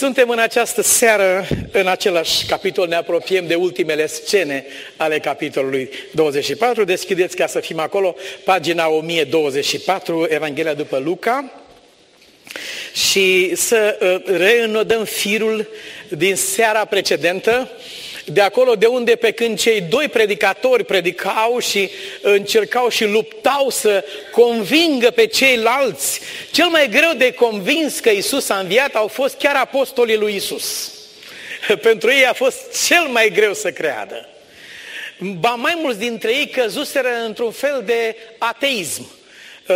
Suntem în această seară, în același capitol, ne apropiem de ultimele scene ale capitolului 24. Deschideți ca să fim acolo, pagina 1024, Evanghelia după Luca. Și să uh, reînodăm firul din seara precedentă, de acolo de unde pe când cei doi predicatori predicau și încercau și luptau să convingă pe ceilalți, cel mai greu de convins că Isus a înviat au fost chiar apostolii lui Isus. Pentru ei a fost cel mai greu să creadă. Ba mai mulți dintre ei căzuseră într-un fel de ateism.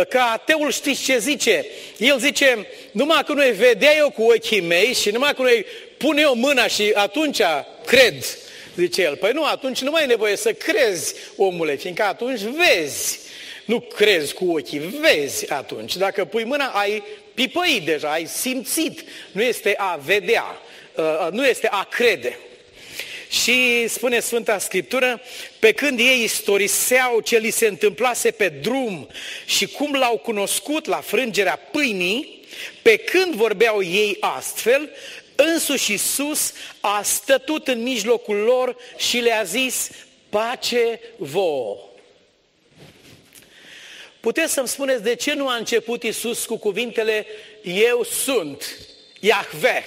Că ateul știți ce zice? El zice, numai că nu-i vedea eu cu ochii mei și numai că nu-i pune eu mâna și atunci cred. Zice el, păi nu, atunci nu mai e nevoie să crezi, omule, fiindcă atunci vezi. Nu crezi cu ochii, vezi atunci. Dacă pui mâna, ai pipăit deja, ai simțit. Nu este a vedea, uh, nu este a crede. Și spune Sfânta Scriptură, pe când ei istoriseau ce li se întâmplase pe drum și cum l-au cunoscut la frângerea pâinii, pe când vorbeau ei astfel, Însuși Iisus a stătut în mijlocul lor și le-a zis, pace vouă. Puteți să-mi spuneți de ce nu a început Iisus cu cuvintele Eu sunt, Yahweh,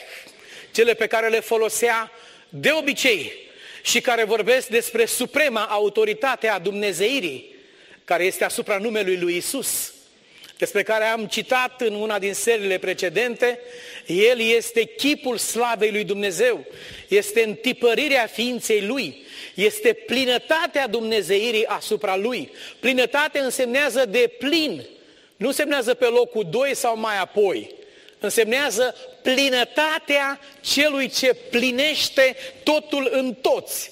cele pe care le folosea de obicei și care vorbesc despre suprema autoritate a Dumnezeirii, care este asupra numelui lui Isus despre care am citat în una din seriile precedente, el este chipul slavei lui Dumnezeu, este întipărirea ființei lui, este plinătatea Dumnezeirii asupra lui. Plinătate însemnează de plin, nu însemnează pe locul 2 sau mai apoi. Însemnează plinătatea celui ce plinește totul în toți.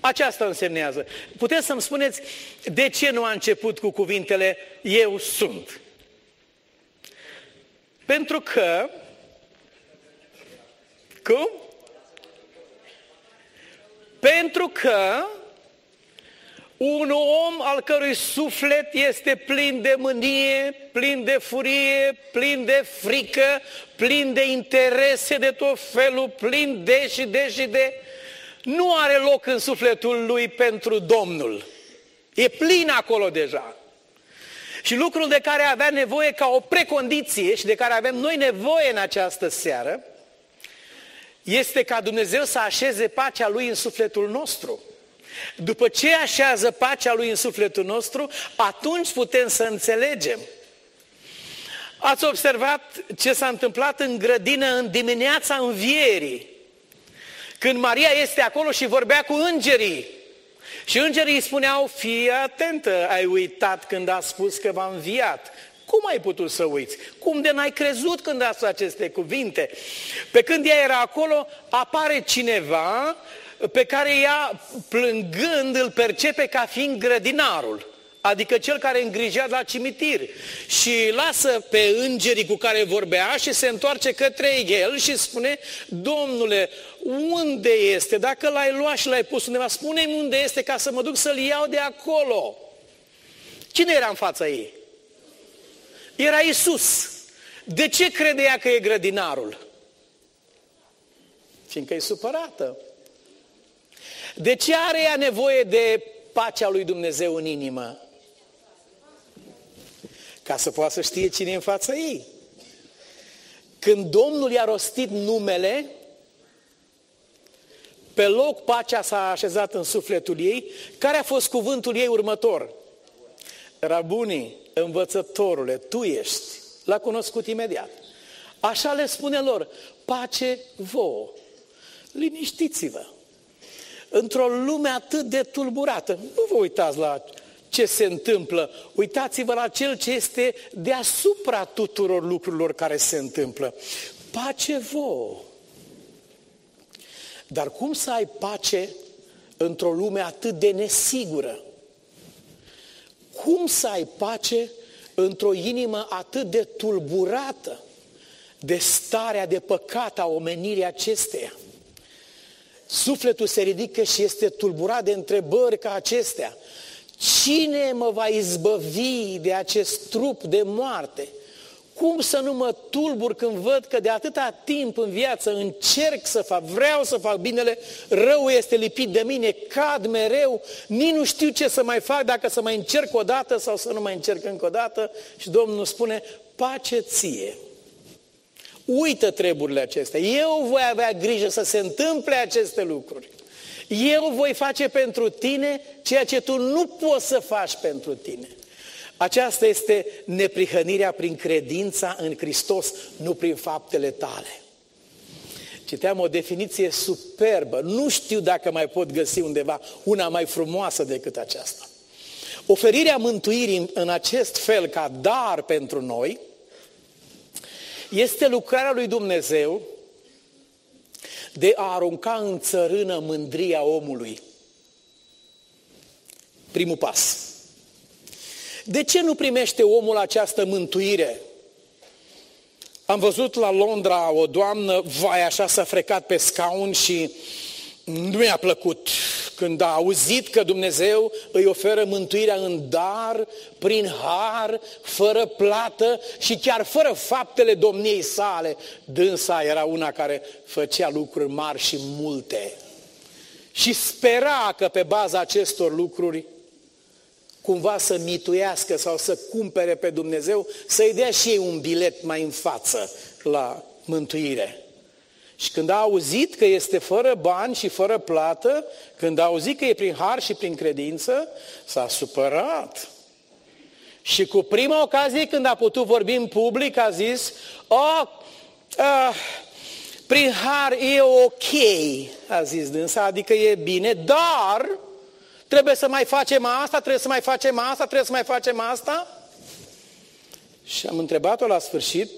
Aceasta însemnează. Puteți să-mi spuneți de ce nu a început cu cuvintele Eu sunt? Pentru că, cum? Pentru că un om al cărui suflet este plin de mânie, plin de furie, plin de frică, plin de interese de tot felul, plin de și de și de, nu are loc în sufletul lui pentru Domnul. E plin acolo deja. Și lucrul de care avea nevoie ca o precondiție și de care avem noi nevoie în această seară, este ca Dumnezeu să așeze pacea Lui în sufletul nostru. După ce așează pacea Lui în sufletul nostru, atunci putem să înțelegem. Ați observat ce s-a întâmplat în grădină în dimineața învierii, când Maria este acolo și vorbea cu îngerii. Și îngerii îi spuneau, fii atentă, ai uitat când a spus că v-a înviat. Cum ai putut să uiți? Cum de n-ai crezut când a spus aceste cuvinte? Pe când ea era acolo, apare cineva pe care ea, plângând, îl percepe ca fiind grădinarul adică cel care îngrijea la cimitir și lasă pe îngerii cu care vorbea și se întoarce către el și spune, Domnule, unde este? Dacă l-ai luat și l-ai pus undeva, spune-mi unde este ca să mă duc să-l iau de acolo. Cine era în fața ei? Era Isus. De ce credea că e grădinarul? Fiindcă e supărată. De ce are ea nevoie de pacea lui Dumnezeu în inimă? ca să poată să știe cine e în fața ei. Când Domnul i-a rostit numele, pe loc pacea s-a așezat în sufletul ei. Care a fost cuvântul ei următor? Rabunii, învățătorule, tu ești. L-a cunoscut imediat. Așa le spune lor, pace vouă, liniștiți-vă. Într-o lume atât de tulburată, nu vă uitați la ce se întâmplă. Uitați-vă la cel ce este deasupra tuturor lucrurilor care se întâmplă. Pace vouă. Dar cum să ai pace într-o lume atât de nesigură? Cum să ai pace într-o inimă atât de tulburată de starea de păcat a omenirii acesteia? Sufletul se ridică și este tulburat de întrebări ca acestea. Cine mă va izbăvi de acest trup de moarte? Cum să nu mă tulbur când văd că de atâta timp în viață încerc să fac, vreau să fac binele, rău este lipit de mine, cad mereu, nici nu știu ce să mai fac, dacă să mai încerc o dată sau să nu mai încerc încă o dată. Și Domnul spune, pace ție. Uită treburile acestea. Eu voi avea grijă să se întâmple aceste lucruri. Eu voi face pentru tine ceea ce tu nu poți să faci pentru tine. Aceasta este neprihănirea prin credința în Hristos, nu prin faptele tale. Citeam o definiție superbă, nu știu dacă mai pot găsi undeva una mai frumoasă decât aceasta. Oferirea mântuirii în acest fel ca dar pentru noi este lucrarea lui Dumnezeu de a arunca în țărână mândria omului. Primul pas. De ce nu primește omul această mântuire? Am văzut la Londra o doamnă, vai așa s-a frecat pe scaun și nu mi-a plăcut când a auzit că Dumnezeu îi oferă mântuirea în dar, prin har, fără plată și chiar fără faptele domniei sale. Dânsa era una care făcea lucruri mari și multe. Și spera că pe baza acestor lucruri cumva să mituiască sau să cumpere pe Dumnezeu, să-i dea și ei un bilet mai în față la mântuire. Și când a auzit că este fără bani și fără plată, când a auzit că e prin har și prin credință, s-a supărat. Și cu prima ocazie când a putut vorbi în public, a zis, oh, uh, prin har e ok, a zis dânsa, adică e bine, dar trebuie să mai facem asta, trebuie să mai facem asta, trebuie să mai facem asta. Și am întrebat-o la sfârșit,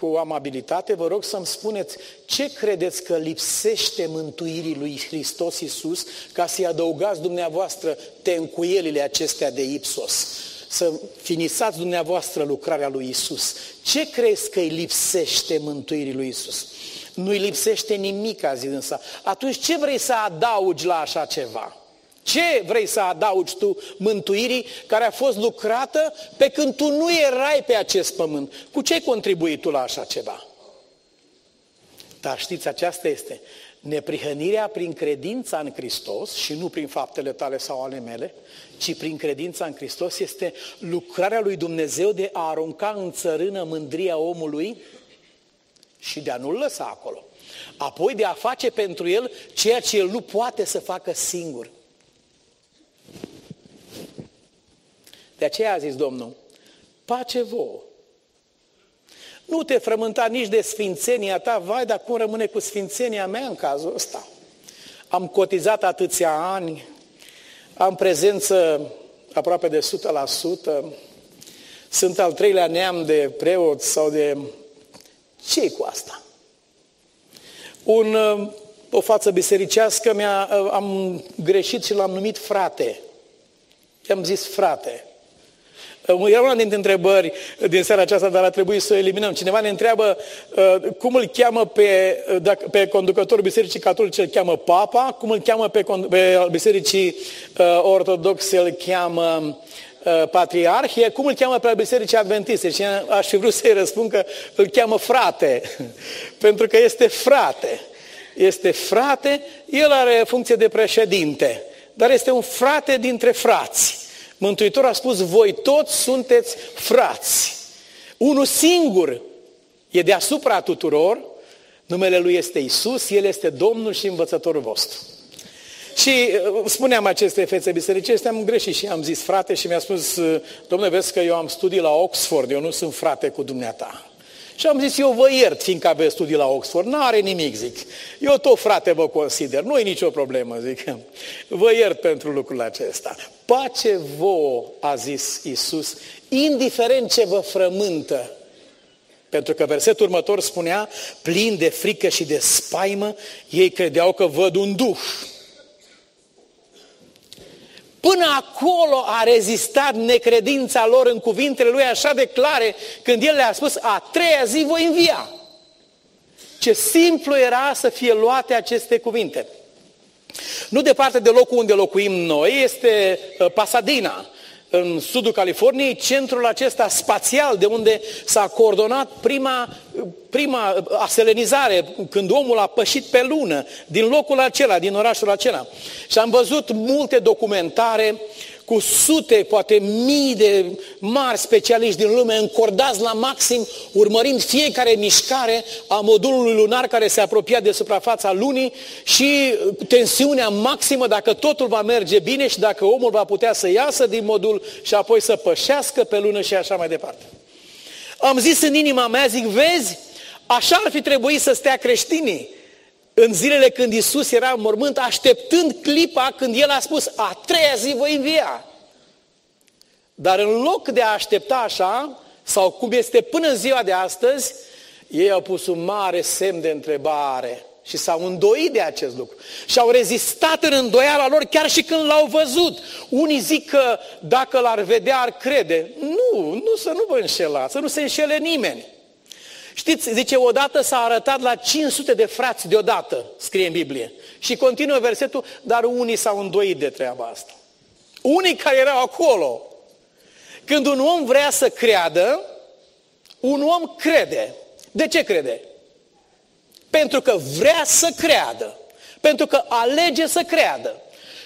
cu amabilitate, vă rog să-mi spuneți ce credeți că lipsește mântuirii lui Hristos Iisus ca să-i adăugați dumneavoastră tencuielile acestea de ipsos, să finisați dumneavoastră lucrarea lui Iisus. Ce crezi că îi lipsește mântuirii lui Iisus? Nu-i lipsește nimic, a zis însă. Atunci ce vrei să adaugi la așa ceva? Ce vrei să adaugi tu mântuirii care a fost lucrată pe când tu nu erai pe acest pământ? Cu ce ai contribuit tu la așa ceva? Dar știți, aceasta este neprihănirea prin credința în Hristos și nu prin faptele tale sau ale mele, ci prin credința în Hristos este lucrarea lui Dumnezeu de a arunca în țărână mândria omului și de a nu-l lăsa acolo. Apoi de a face pentru el ceea ce el nu poate să facă singur. De aceea a zis Domnul, pace vouă. Nu te frământa nici de sfințenia ta, vai, dar cum rămâne cu sfințenia mea în cazul ăsta? Am cotizat atâția ani, am prezență aproape de 100%, sunt al treilea neam de preot sau de... ce cu asta? Un, o față bisericească mi-a, am greșit și l-am numit frate. I-am zis frate. Era una dintre întrebări din seara aceasta, dar a trebuit să o eliminăm. Cineva ne întreabă uh, cum îl cheamă pe, uh, dacă, pe conducătorul Bisericii Catolice, îl cheamă Papa, cum îl cheamă pe, pe Bisericii uh, Ortodoxe, îl cheamă patriarhie, cum îl cheamă pe Bisericii Adventiste? Și aș fi vrut să-i răspund că îl cheamă frate, pentru că este frate. Este frate, el are funcție de președinte, dar este un frate dintre frați. Mântuitorul a spus, voi toți sunteți frați. Unul singur e deasupra tuturor, numele Lui este Isus, El este Domnul și învățătorul vostru. Și uh, spuneam aceste fețe bisericești, am greșit și am zis frate și mi-a spus, uh, domnule, vezi că eu am studii la Oxford, eu nu sunt frate cu dumneata. Și am zis, eu vă iert, fiindcă aveți studii la Oxford, nu are nimic, zic. Eu tot frate vă consider, nu e nicio problemă, zic. Vă iert pentru lucrul acesta. Pace vouă, a zis Isus, indiferent ce vă frământă. Pentru că versetul următor spunea, plin de frică și de spaimă, ei credeau că văd un duh. Până acolo a rezistat necredința lor în cuvintele lui așa de clare, când el le-a spus, a treia zi voi învia. Ce simplu era să fie luate aceste cuvinte. Nu departe de locul unde locuim noi, este uh, Pasadena. în sudul Californiei, centrul acesta spațial de unde s-a coordonat prima, prima aselenizare, când omul a pășit pe lună, din locul acela, din orașul acela. Și am văzut multe documentare cu sute, poate mii de mari specialiști din lume încordați la maxim, urmărind fiecare mișcare a modulului lunar care se apropia de suprafața lunii și tensiunea maximă dacă totul va merge bine și dacă omul va putea să iasă din modul și apoi să pășească pe lună și așa mai departe. Am zis în inima mea, zic, vezi, așa ar fi trebuit să stea creștinii în zilele când Isus era în mormânt, așteptând clipa când El a spus, a treia zi voi învia. Dar în loc de a aștepta așa, sau cum este până în ziua de astăzi, ei au pus un mare semn de întrebare și s-au îndoit de acest lucru. Și au rezistat în îndoiala lor chiar și când l-au văzut. Unii zic că dacă l-ar vedea ar crede. Nu, nu să nu vă înșelați, să nu se înșele nimeni. Știți, zice, odată s-a arătat la 500 de frați deodată, scrie în Biblie. Și continuă versetul, dar unii s-au îndoit de treaba asta. Unii care erau acolo. Când un om vrea să creadă, un om crede. De ce crede? Pentru că vrea să creadă. Pentru că alege să creadă.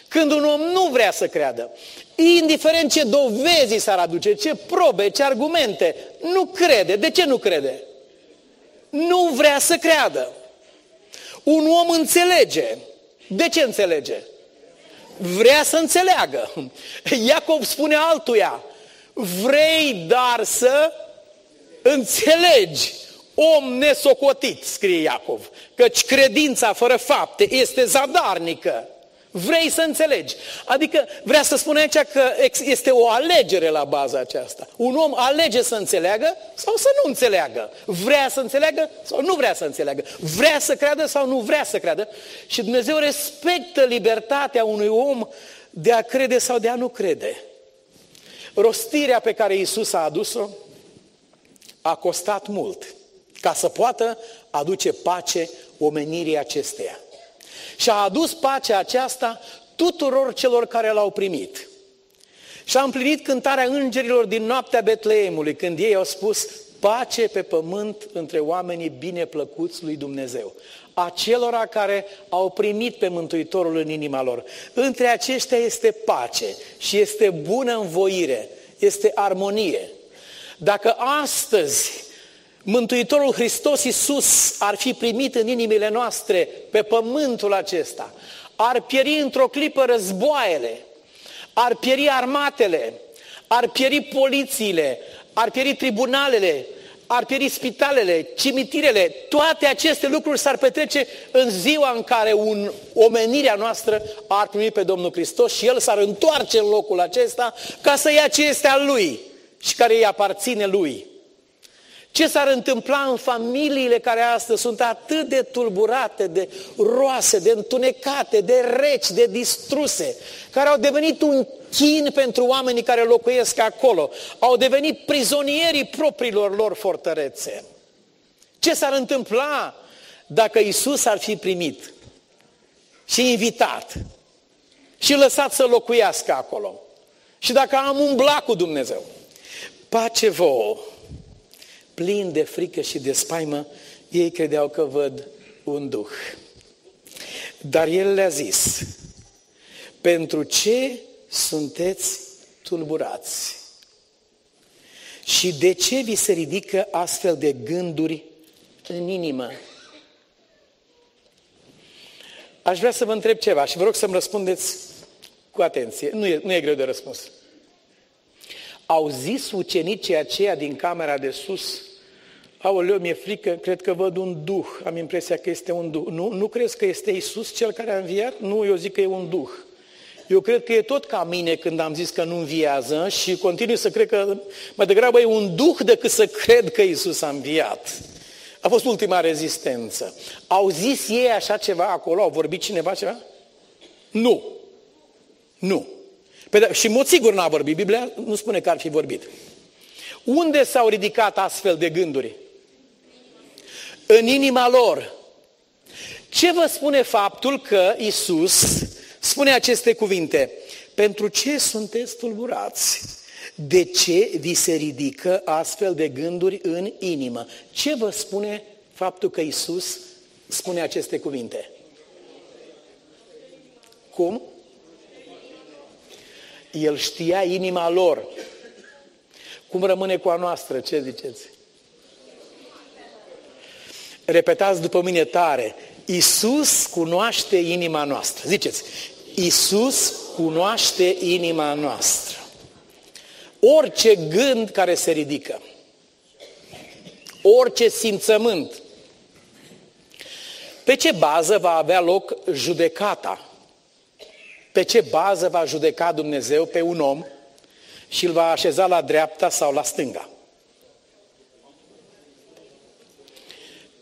Când un om nu vrea să creadă, indiferent ce dovezi s-ar aduce, ce probe, ce argumente, nu crede. De ce nu crede? Nu vrea să creadă. Un om înțelege. De ce înțelege? Vrea să înțeleagă. Iacov spune altuia, vrei dar să înțelegi. Om nesocotit, scrie Iacov, căci credința fără fapte este zadarnică. Vrei să înțelegi. Adică vrea să spune aici că este o alegere la baza aceasta. Un om alege să înțeleagă sau să nu înțeleagă. Vrea să înțeleagă sau nu vrea să înțeleagă. Vrea să creadă sau nu vrea să creadă. Și Dumnezeu respectă libertatea unui om de a crede sau de a nu crede. Rostirea pe care Isus a adus-o a costat mult ca să poată aduce pace omenirii acesteia. Și a adus pacea aceasta tuturor celor care l-au primit. Și a împlinit cântarea îngerilor din noaptea Betleemului, când ei au spus pace pe pământ între oamenii bineplăcuți lui Dumnezeu. Acelora care au primit pe Mântuitorul în inima lor. Între aceștia este pace și este bună învoire, este armonie. Dacă astăzi Mântuitorul Hristos Iisus ar fi primit în inimile noastre pe pământul acesta, ar pieri într-o clipă războaiele, ar pieri armatele, ar pieri polițiile, ar pieri tribunalele, ar pieri spitalele, cimitirele, toate aceste lucruri s-ar petrece în ziua în care un, omenirea noastră ar primi pe Domnul Hristos și El s-ar întoarce în locul acesta ca să ia ce este al Lui și care îi aparține Lui. Ce s-ar întâmpla în familiile care astăzi sunt atât de tulburate, de roase, de întunecate, de reci, de distruse, care au devenit un chin pentru oamenii care locuiesc acolo, au devenit prizonierii propriilor lor fortărețe. Ce s-ar întâmpla dacă Isus ar fi primit și invitat și lăsat să locuiască acolo? Și dacă am umblat cu Dumnezeu, pace vouă, plini de frică și de spaimă, ei credeau că văd un duh. Dar el le-a zis, pentru ce sunteți tulburați? Și de ce vi se ridică astfel de gânduri în inimă? Aș vrea să vă întreb ceva și vă rog să-mi răspundeți cu atenție. Nu e, nu e greu de răspuns. Au zis ucenicii aceia din camera de sus, aoleu, mi-e frică, cred că văd un duh, am impresia că este un duh. Nu, nu crezi că este Isus cel care a înviat? Nu, eu zic că e un duh. Eu cred că e tot ca mine când am zis că nu înviază și continui să cred că mai degrabă e un duh decât să cred că Isus a înviat. A fost ultima rezistență. Au zis ei așa ceva acolo? Au vorbit cineva ceva? Nu. Nu. Pe, da, și în mod sigur n-a vorbit. Biblia nu spune că ar fi vorbit. Unde s-au ridicat astfel de gânduri? În inima lor. Ce vă spune faptul că Isus spune aceste cuvinte? Pentru ce sunteți tulburați? De ce vi se ridică astfel de gânduri în inimă? Ce vă spune faptul că Isus spune aceste cuvinte? Cum? El știa inima lor. Cum rămâne cu a noastră? Ce ziceți? Repetați după mine tare. Isus cunoaște inima noastră. Ziceți, Isus cunoaște inima noastră. Orice gând care se ridică, orice simțământ, pe ce bază va avea loc judecata? Pe ce bază va judeca Dumnezeu pe un om și îl va așeza la dreapta sau la stânga?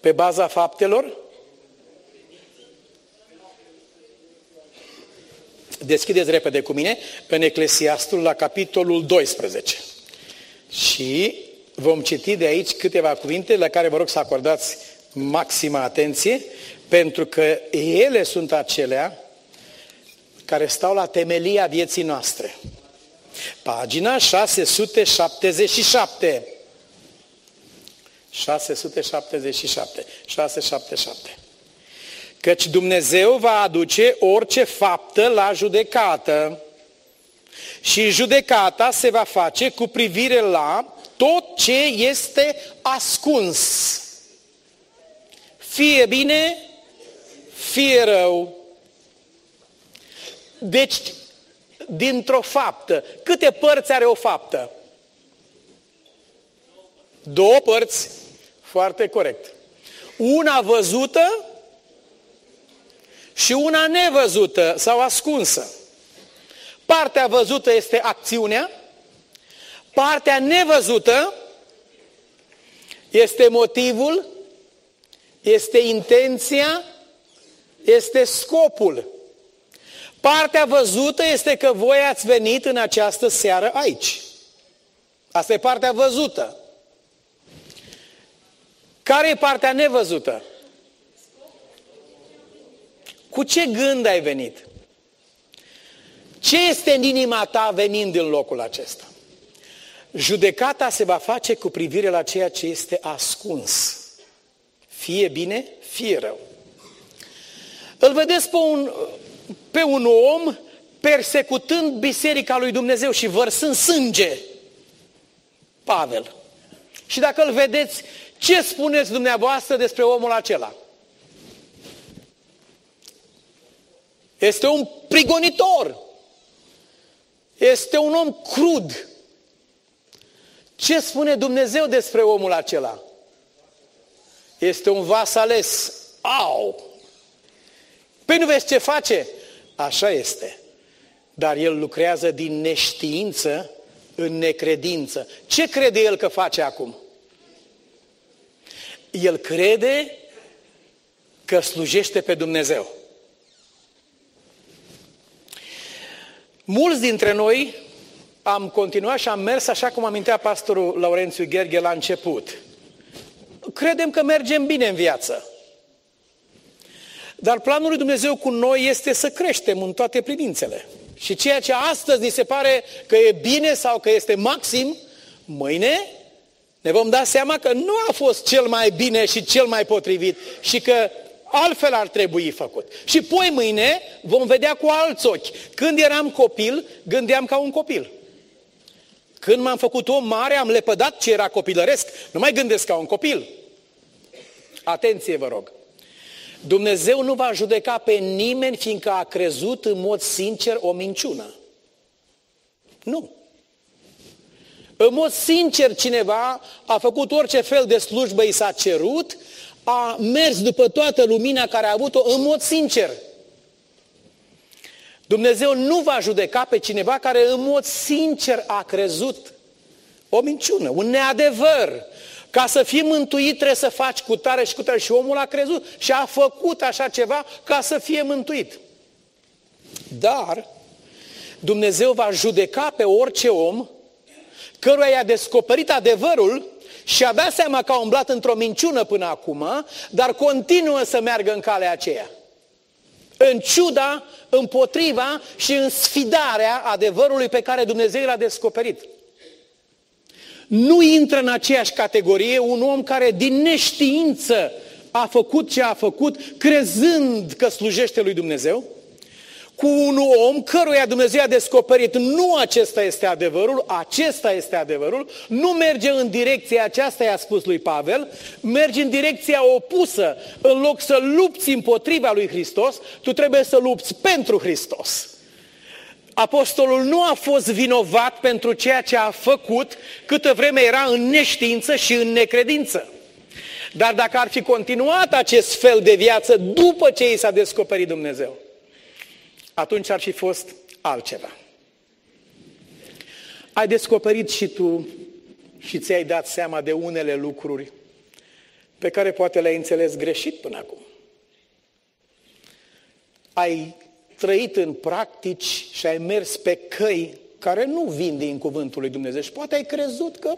Pe baza faptelor? Deschideți repede cu mine în Eclesiastul la capitolul 12. Și vom citi de aici câteva cuvinte la care vă rog să acordați maximă atenție, pentru că ele sunt acelea care stau la temelia vieții noastre. Pagina 677. 677. 677. Căci Dumnezeu va aduce orice faptă la judecată și judecata se va face cu privire la tot ce este ascuns. Fie bine, fie rău. Deci, dintr-o faptă, câte părți are o faptă? Două părți, foarte corect. Una văzută și una nevăzută sau ascunsă. Partea văzută este acțiunea, partea nevăzută este motivul, este intenția, este scopul. Partea văzută este că voi ați venit în această seară aici. Asta e partea văzută. Care e partea nevăzută? Cu ce gând ai venit? Ce este în inima ta venind în locul acesta? Judecata se va face cu privire la ceea ce este ascuns. Fie bine, fie rău. Îl vedeți pe un, pe un om persecutând biserica lui Dumnezeu și vărsând sânge. Pavel. Și dacă îl vedeți, ce spuneți dumneavoastră despre omul acela? Este un prigonitor. Este un om crud. Ce spune Dumnezeu despre omul acela? Este un vas ales. Au! Păi nu vezi ce face? Așa este. Dar el lucrează din neștiință în necredință. Ce crede el că face acum? El crede că slujește pe Dumnezeu. Mulți dintre noi am continuat și am mers așa cum amintea pastorul Laurențiu Gherghe la început. Credem că mergem bine în viață. Dar planul lui Dumnezeu cu noi este să creștem în toate privințele. Și ceea ce astăzi ni se pare că e bine sau că este maxim, mâine ne vom da seama că nu a fost cel mai bine și cel mai potrivit și că altfel ar trebui făcut. Și poi mâine vom vedea cu alți ochi. Când eram copil, gândeam ca un copil. Când m-am făcut om mare, am lepădat ce era copilăresc. Nu mai gândesc ca un copil. Atenție, vă rog. Dumnezeu nu va judeca pe nimeni fiindcă a crezut în mod sincer o minciună. Nu. În mod sincer cineva a făcut orice fel de slujbă i s-a cerut a mers după toată lumina care a avut-o în mod sincer. Dumnezeu nu va judeca pe cineva care în mod sincer a crezut o minciună, un neadevăr. Ca să fii mântuit trebuie să faci cu tare și cu tare. Și omul a crezut și a făcut așa ceva ca să fie mântuit. Dar Dumnezeu va judeca pe orice om căruia i-a descoperit adevărul și a dat seama că a umblat într-o minciună până acum, dar continuă să meargă în calea aceea. în ciuda, împotriva și în sfidarea adevărului pe care Dumnezeu l-a descoperit. Nu intră în aceeași categorie un om care din neștiință a făcut ce a făcut, crezând că slujește lui Dumnezeu, cu un om căruia Dumnezeu a descoperit nu acesta este adevărul, acesta este adevărul, nu merge în direcția aceasta, i-a spus lui Pavel, merge în direcția opusă. În loc să lupți împotriva lui Hristos, tu trebuie să lupți pentru Hristos. Apostolul nu a fost vinovat pentru ceea ce a făcut câtă vreme era în neștiință și în necredință. Dar dacă ar fi continuat acest fel de viață după ce i s-a descoperit Dumnezeu, atunci ar fi fost altceva. Ai descoperit și tu și ți-ai dat seama de unele lucruri pe care poate le-ai înțeles greșit până acum. Ai trăit în practici și ai mers pe căi care nu vin din cuvântul lui Dumnezeu și poate ai crezut că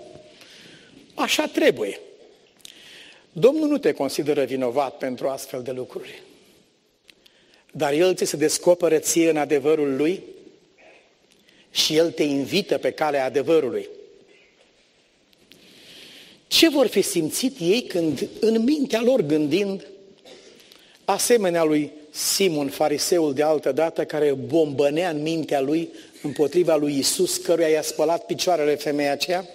așa trebuie. Domnul nu te consideră vinovat pentru astfel de lucruri. Dar El ți se descoperă ție în adevărul Lui și El te invită pe calea adevărului. Ce vor fi simțit ei când în mintea lor gândind, asemenea lui Simon, fariseul de altă dată, care bombănea în mintea lui împotriva lui Isus, căruia i-a spălat picioarele femeia aceea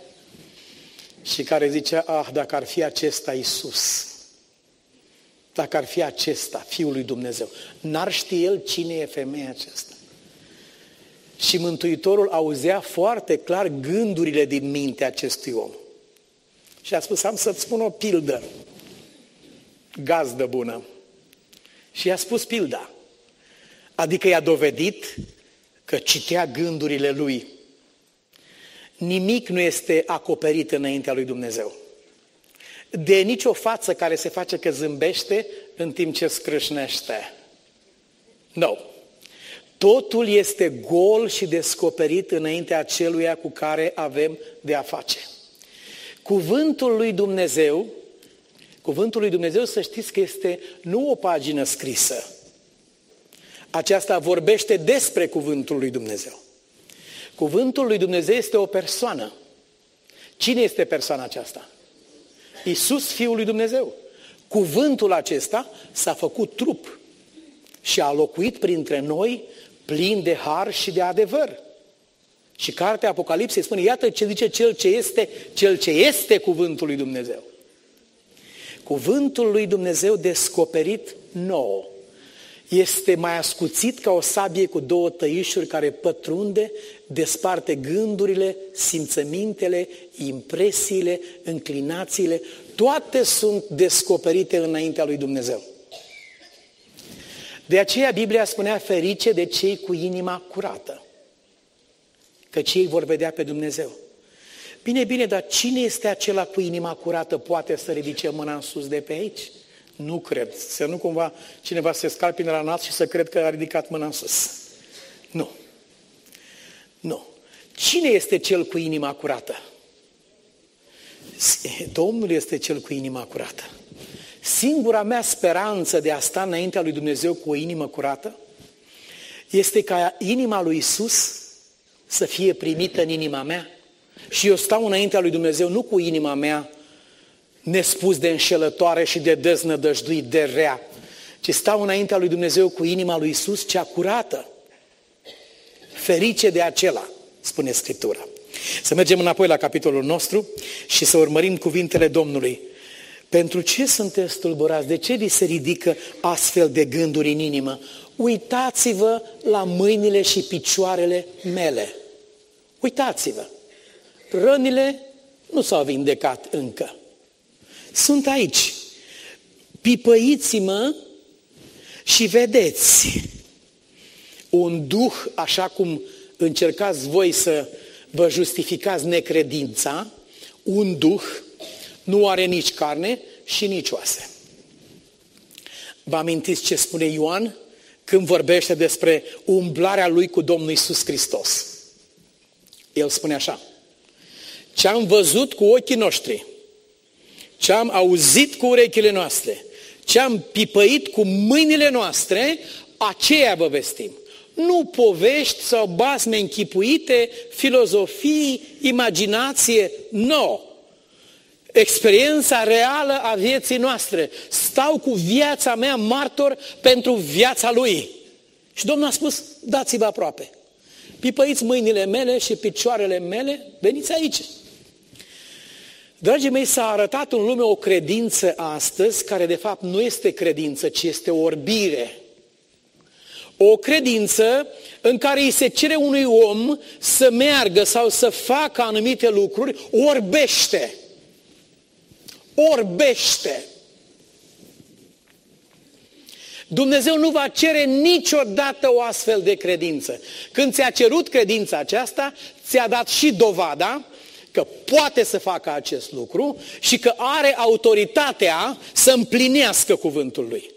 și care zicea, ah, dacă ar fi acesta Isus, dacă ar fi acesta, Fiul lui Dumnezeu. N-ar ști el cine e femeia aceasta. Și Mântuitorul auzea foarte clar gândurile din mintea acestui om. Și a spus, am să-ți spun o pildă, gazdă bună. Și i-a spus pilda. Adică i-a dovedit că citea gândurile lui. Nimic nu este acoperit înaintea lui Dumnezeu de nicio față care se face că zâmbește în timp ce scrâșnește. Nu. No. Totul este gol și descoperit înaintea celuia cu care avem de a face. Cuvântul lui Dumnezeu, cuvântul lui Dumnezeu să știți că este nu o pagină scrisă. Aceasta vorbește despre cuvântul lui Dumnezeu. Cuvântul lui Dumnezeu este o persoană. Cine este persoana aceasta? Iisus, Fiul lui Dumnezeu. Cuvântul acesta s-a făcut trup și a locuit printre noi plin de har și de adevăr. Și cartea Apocalipsei spune, iată ce zice cel ce este, cel ce este cuvântul lui Dumnezeu. Cuvântul lui Dumnezeu descoperit nou este mai ascuțit ca o sabie cu două tăișuri care pătrunde, desparte gândurile, simțămintele, impresiile, înclinațiile, toate sunt descoperite înaintea lui Dumnezeu. De aceea Biblia spunea ferice de cei cu inima curată, că cei vor vedea pe Dumnezeu. Bine, bine, dar cine este acela cu inima curată poate să ridice mâna în sus de pe aici? Nu cred. Să nu cumva cineva se scalpine la nas și să cred că a ridicat mâna în sus. Nu. Nu. Cine este cel cu inima curată? Domnul este cel cu inima curată. Singura mea speranță de a sta înaintea lui Dumnezeu cu o inimă curată este ca inima lui Isus să fie primită în inima mea. Și eu stau înaintea lui Dumnezeu nu cu inima mea nespus de înșelătoare și de deznădăjduit, de rea, ci stau înaintea lui Dumnezeu cu inima lui Isus cea curată. Ferice de acela, spune Scriptura. Să mergem înapoi la capitolul nostru și să urmărim cuvintele Domnului. Pentru ce sunteți tulburați? De ce vi se ridică astfel de gânduri în inimă? Uitați-vă la mâinile și picioarele mele. Uitați-vă. Rănile nu s-au vindecat încă. Sunt aici. Pipăiți-mă și vedeți un duh, așa cum încercați voi să vă justificați necredința, un duh nu are nici carne și nici oase. Vă amintiți ce spune Ioan când vorbește despre umblarea lui cu Domnul Isus Hristos? El spune așa, ce am văzut cu ochii noștri, ce am auzit cu urechile noastre, ce am pipăit cu mâinile noastre, aceea vă vestim. Nu povești sau basme închipuite, filozofii, imaginație, nu. Experiența reală a vieții noastre. Stau cu viața mea martor pentru viața lui. Și Domnul a spus, dați-vă aproape. Pipăiți mâinile mele și picioarele mele, veniți aici. Dragii mei, s-a arătat în lume o credință astăzi, care de fapt nu este credință, ci este orbire. O credință în care îi se cere unui om să meargă sau să facă anumite lucruri, orbește. Orbește. Dumnezeu nu va cere niciodată o astfel de credință. Când ți-a cerut credința aceasta, ți-a dat și dovada că poate să facă acest lucru și că are autoritatea să împlinească cuvântul lui.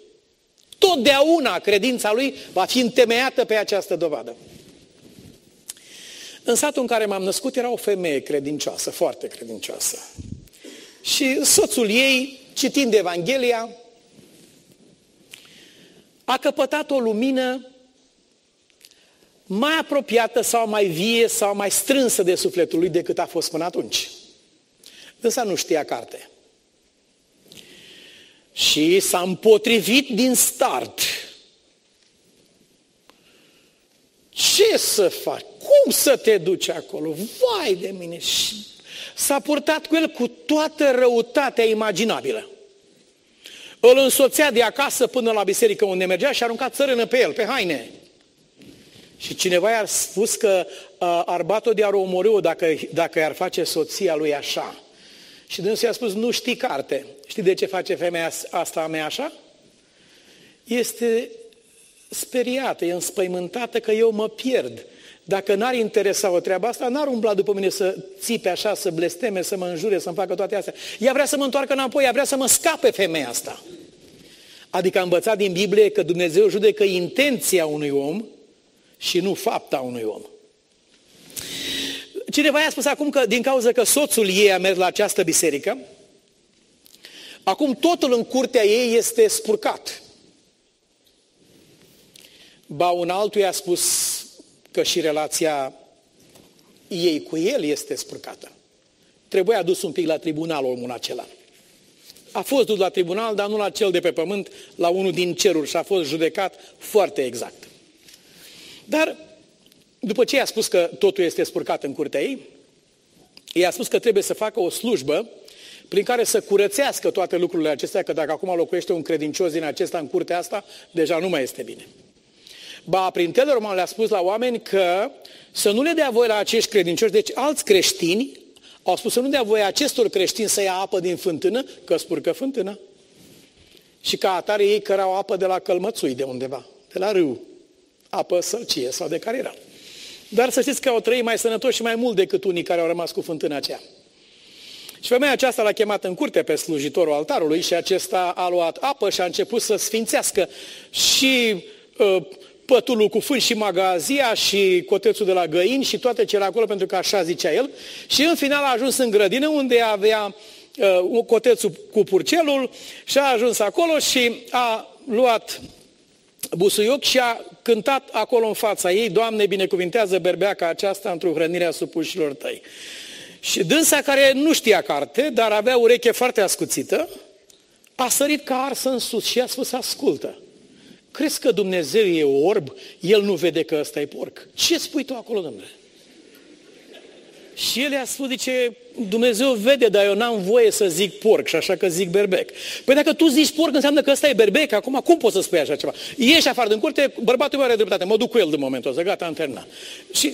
Totdeauna credința lui va fi întemeiată pe această dovadă. În satul în care m-am născut era o femeie credincioasă, foarte credincioasă. Și soțul ei, citind Evanghelia, a căpătat o lumină mai apropiată sau mai vie sau mai strânsă de sufletul lui decât a fost până atunci. Însă nu știa carte. Și s-a împotrivit din start. Ce să faci? Cum să te duci acolo? Vai de mine! Și s-a purtat cu el cu toată răutatea imaginabilă. Îl însoțea de acasă până la biserică unde mergea și arunca țărână pe el, pe haine. Și cineva i-a spus că uh, ar bat-o de ar omorâ dacă, dacă i-ar face soția lui așa. Și dânsul i-a spus, nu știi carte. Știi de ce face femeia asta a mea așa? Este speriată, e înspăimântată că eu mă pierd. Dacă n-ar interesa o treabă asta, n-ar umbla după mine să țipe așa, să blesteme, să mă înjure, să-mi facă toate astea. Ea vrea să mă întoarcă înapoi, ea vrea să mă scape femeia asta. Adică a învățat din Biblie că Dumnezeu judecă intenția unui om și nu fapta unui om. Cineva i-a spus acum că din cauza că soțul ei a mers la această biserică, acum totul în curtea ei este spurcat. Ba un altul i-a spus că și relația ei cu el este spurcată. Trebuia adus un pic la tribunal omul acela. A fost dus la tribunal, dar nu la cel de pe pământ, la unul din ceruri și a fost judecat foarte exact. Dar după ce i-a spus că totul este spurcat în curtea ei, i-a spus că trebuie să facă o slujbă prin care să curățească toate lucrurile acestea, că dacă acum locuiește un credincios din acesta în curtea asta, deja nu mai este bine. Ba, prin Teleroman le-a spus la oameni că să nu le dea voie la acești credincioși, deci alți creștini au spus să nu dea voie acestor creștini să ia apă din fântână, că spurcă fântână. Și ca atare ei cărau apă de la călmățui de undeva, de la râu, apă sălcie sau de care era. Dar să știți că au trăit mai sănătoși și mai mult decât unii care au rămas cu fântâna aceea. Și femeia aceasta l-a chemat în curte pe slujitorul altarului și acesta a luat apă și a început să sfințească și uh, pătulul cu fân și magazia și cotețul de la găini și toate ce era acolo, pentru că așa zicea el. Și în final a ajuns în grădină unde avea uh, cotețul cu purcelul și a ajuns acolo și a luat busuioc și a cântat acolo în fața ei, Doamne, binecuvintează berbeaca aceasta într-o hrănire a supușilor tăi. Și dânsa care nu știa carte, dar avea ureche foarte ascuțită, a sărit ca arsă în sus și a spus, ascultă, crezi că Dumnezeu e orb? El nu vede că ăsta e porc. Ce spui tu acolo, domnule? Și el i-a spus, zice, Dumnezeu vede, dar eu n-am voie să zic porc și așa că zic berbec. Păi dacă tu zici porc, înseamnă că ăsta e berbec, acum cum poți să spui așa ceva? Ieși afară din curte, bărbatul meu are dreptate, mă duc cu el de momentul ăsta, gata, am terminat. Și,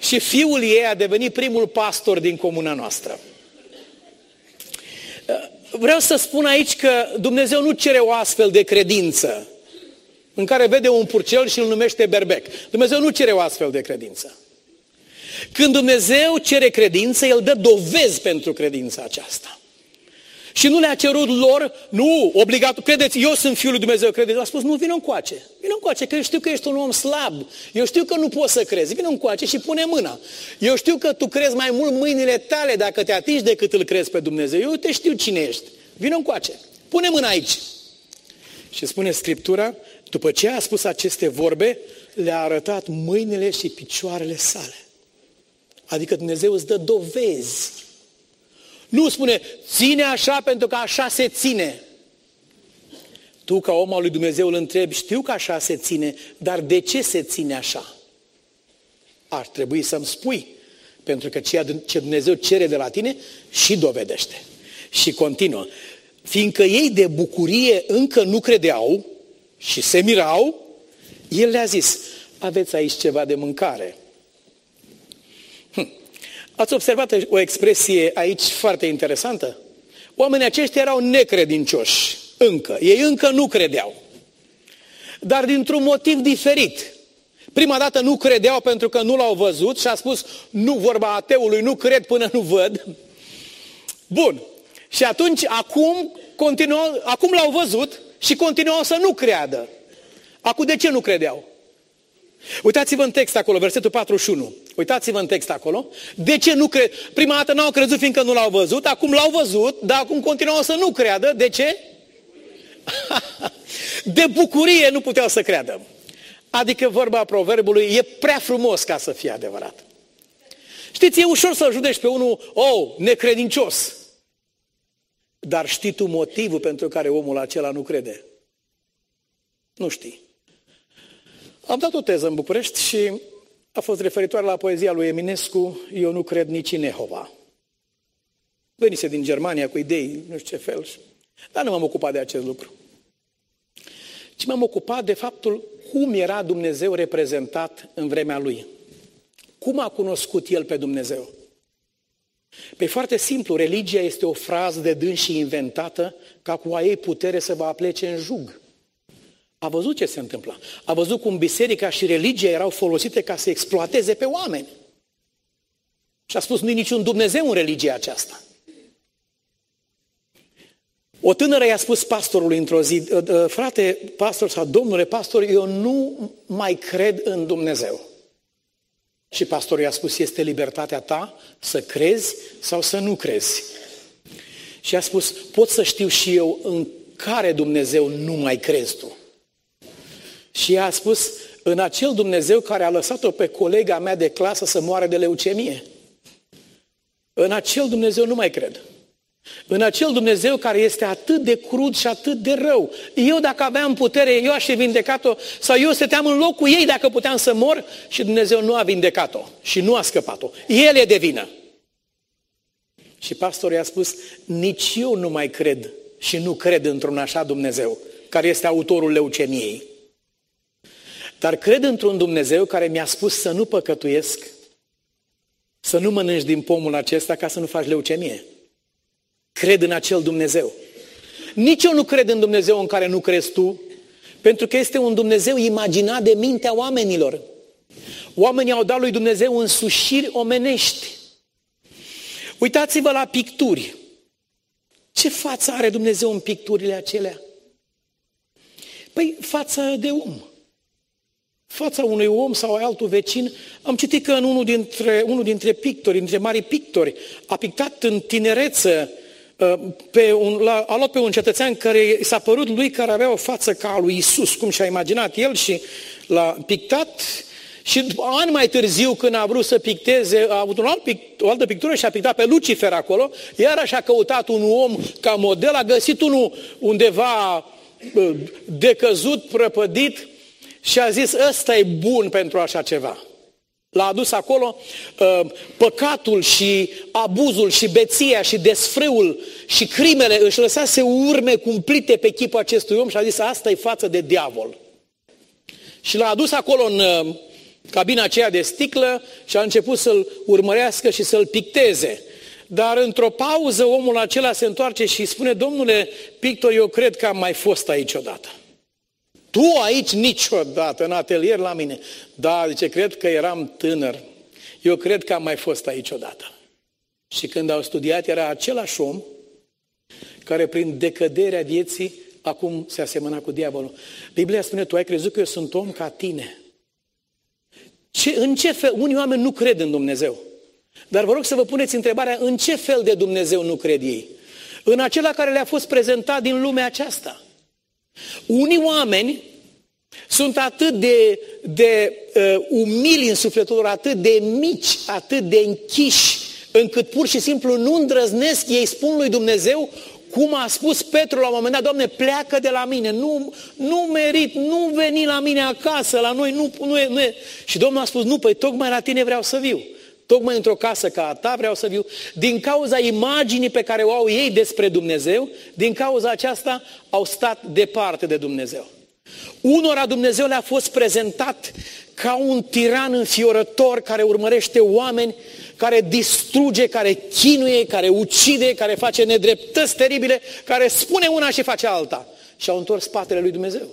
și fiul ei a devenit primul pastor din comuna noastră. Vreau să spun aici că Dumnezeu nu cere o astfel de credință în care vede un purcel și îl numește berbec. Dumnezeu nu cere o astfel de credință. Când Dumnezeu cere credință, El dă dovezi pentru credința aceasta. Și nu le-a cerut lor, nu, obligat, credeți, eu sunt Fiul lui Dumnezeu, credeți. A spus, nu, vină încoace, vină încoace, că eu știu că ești un om slab, eu știu că nu poți să crezi, vină încoace și pune mâna. Eu știu că tu crezi mai mult mâinile tale dacă te atingi decât îl crezi pe Dumnezeu. Eu te știu cine ești, vină încoace, pune mâna aici. Și spune Scriptura, după ce a spus aceste vorbe, le-a arătat mâinile și picioarele sale. Adică Dumnezeu îți dă dovezi. Nu spune, ține așa pentru că așa se ține. Tu, ca om al lui Dumnezeu, îl întrebi, știu că așa se ține, dar de ce se ține așa? Ar trebui să-mi spui, pentru că ceea ce Dumnezeu cere de la tine și dovedește. Și continuă. Fiindcă ei de bucurie încă nu credeau și se mirau, el le-a zis, aveți aici ceva de mâncare. Hm. Ați observat o expresie aici foarte interesantă? Oamenii aceștia erau necredincioși, încă. Ei încă nu credeau. Dar dintr-un motiv diferit. Prima dată nu credeau pentru că nu l-au văzut și a spus, nu vorba ateului, nu cred până nu văd. Bun. Și atunci, acum, continuau, acum l-au văzut și continuau să nu creadă. Acum de ce nu credeau? Uitați-vă în text acolo, versetul 41. Uitați-vă în text acolo. De ce nu cred? Prima dată n-au crezut fiindcă nu l-au văzut, acum l-au văzut, dar acum continuau să nu creadă. De ce? De bucurie nu puteau să creadă. Adică vorba proverbului e prea frumos ca să fie adevărat. Știți, e ușor să-l judești pe unul, oh, necredincios. Dar știi tu motivul pentru care omul acela nu crede? Nu știi. Am dat o teză în București și a fost referitoare la poezia lui Eminescu, Eu nu cred nici în Jehova. Venise din Germania cu idei, nu știu ce fel. Dar nu m-am ocupat de acest lucru. Ci m-am ocupat de faptul cum era Dumnezeu reprezentat în vremea lui. Cum a cunoscut el pe Dumnezeu? Pe foarte simplu, religia este o frază de dâns și inventată ca cu a ei putere să vă aplece în jug. A văzut ce se întâmpla. A văzut cum biserica și religia erau folosite ca să exploateze pe oameni. Și a spus, nu-i niciun Dumnezeu în religia aceasta. O tânără i-a spus pastorului într-o zi, ă, ă, frate pastor sau domnule pastor, eu nu mai cred în Dumnezeu. Și pastorul i-a spus, este libertatea ta să crezi sau să nu crezi. Și a spus, pot să știu și eu în care Dumnezeu nu mai crezi tu. Și ea a spus, în acel Dumnezeu care a lăsat-o pe colega mea de clasă să moară de leucemie. În acel Dumnezeu nu mai cred. În acel Dumnezeu care este atât de crud și atât de rău. Eu dacă aveam putere, eu aș fi vindecat-o sau eu stăteam în locul ei dacă puteam să mor și Dumnezeu nu a vindecat-o și nu a scăpat-o. El e de vină. Și pastorul i-a spus, nici eu nu mai cred și nu cred într-un așa Dumnezeu care este autorul leucemiei. Dar cred într-un Dumnezeu care mi-a spus să nu păcătuiesc, să nu mănânci din pomul acesta ca să nu faci leucemie. Cred în acel Dumnezeu. Nici eu nu cred în Dumnezeu în care nu crezi tu, pentru că este un Dumnezeu imaginat de mintea oamenilor. Oamenii au dat lui Dumnezeu însușiri omenești. Uitați-vă la picturi. Ce față are Dumnezeu în picturile acelea? Păi fața de om fața unui om sau altul vecin, am citit că în unul dintre, unul dintre pictori, dintre mari pictori, a pictat în tinereță, uh, pe un, la, a luat pe un cetățean care s-a părut lui care avea o față ca a lui Isus, cum și-a imaginat el și l-a pictat. Și ani mai târziu, când a vrut să picteze, a avut un alt pict, o altă pictură și a pictat pe Lucifer acolo, iar așa a căutat un om ca model, a găsit unul undeva uh, decăzut, prăpădit, și a zis, ăsta e bun pentru așa ceva. L-a adus acolo uh, păcatul și abuzul și beția și desfrâul și crimele, își lăsase urme cumplite pe chipul acestui om și a zis, asta e față de diavol. Și l-a adus acolo în uh, cabina aceea de sticlă și a început să-l urmărească și să-l picteze. Dar într-o pauză omul acela se întoarce și spune, domnule pictor, eu cred că am mai fost aici odată. Tu aici niciodată, în atelier la mine. Da, zice, cred că eram tânăr. Eu cred că am mai fost aici odată. Și când au studiat, era același om care prin decăderea vieții acum se asemăna cu diavolul. Biblia spune, tu ai crezut că eu sunt om ca tine. Ce, în ce fel? Unii oameni nu cred în Dumnezeu. Dar vă rog să vă puneți întrebarea, în ce fel de Dumnezeu nu cred ei? În acela care le-a fost prezentat din lumea aceasta. Unii oameni sunt atât de, de uh, umili în sufletul lor, atât de mici, atât de închiși, încât pur și simplu nu îndrăznesc, ei spun lui Dumnezeu, cum a spus Petru la un moment dat, Doamne, pleacă de la mine, nu, nu merit, nu veni la mine acasă, la noi, nu, nu, e, nu e. Și Domnul a spus, nu, păi tocmai la tine vreau să viu. Tocmai într-o casă ca a ta vreau să viu. Din cauza imaginii pe care o au ei despre Dumnezeu, din cauza aceasta au stat departe de Dumnezeu. Unora Dumnezeu le-a fost prezentat ca un tiran înfiorător care urmărește oameni, care distruge, care chinuie, care ucide, care face nedreptăți teribile, care spune una și face alta. Și au întors spatele lui Dumnezeu.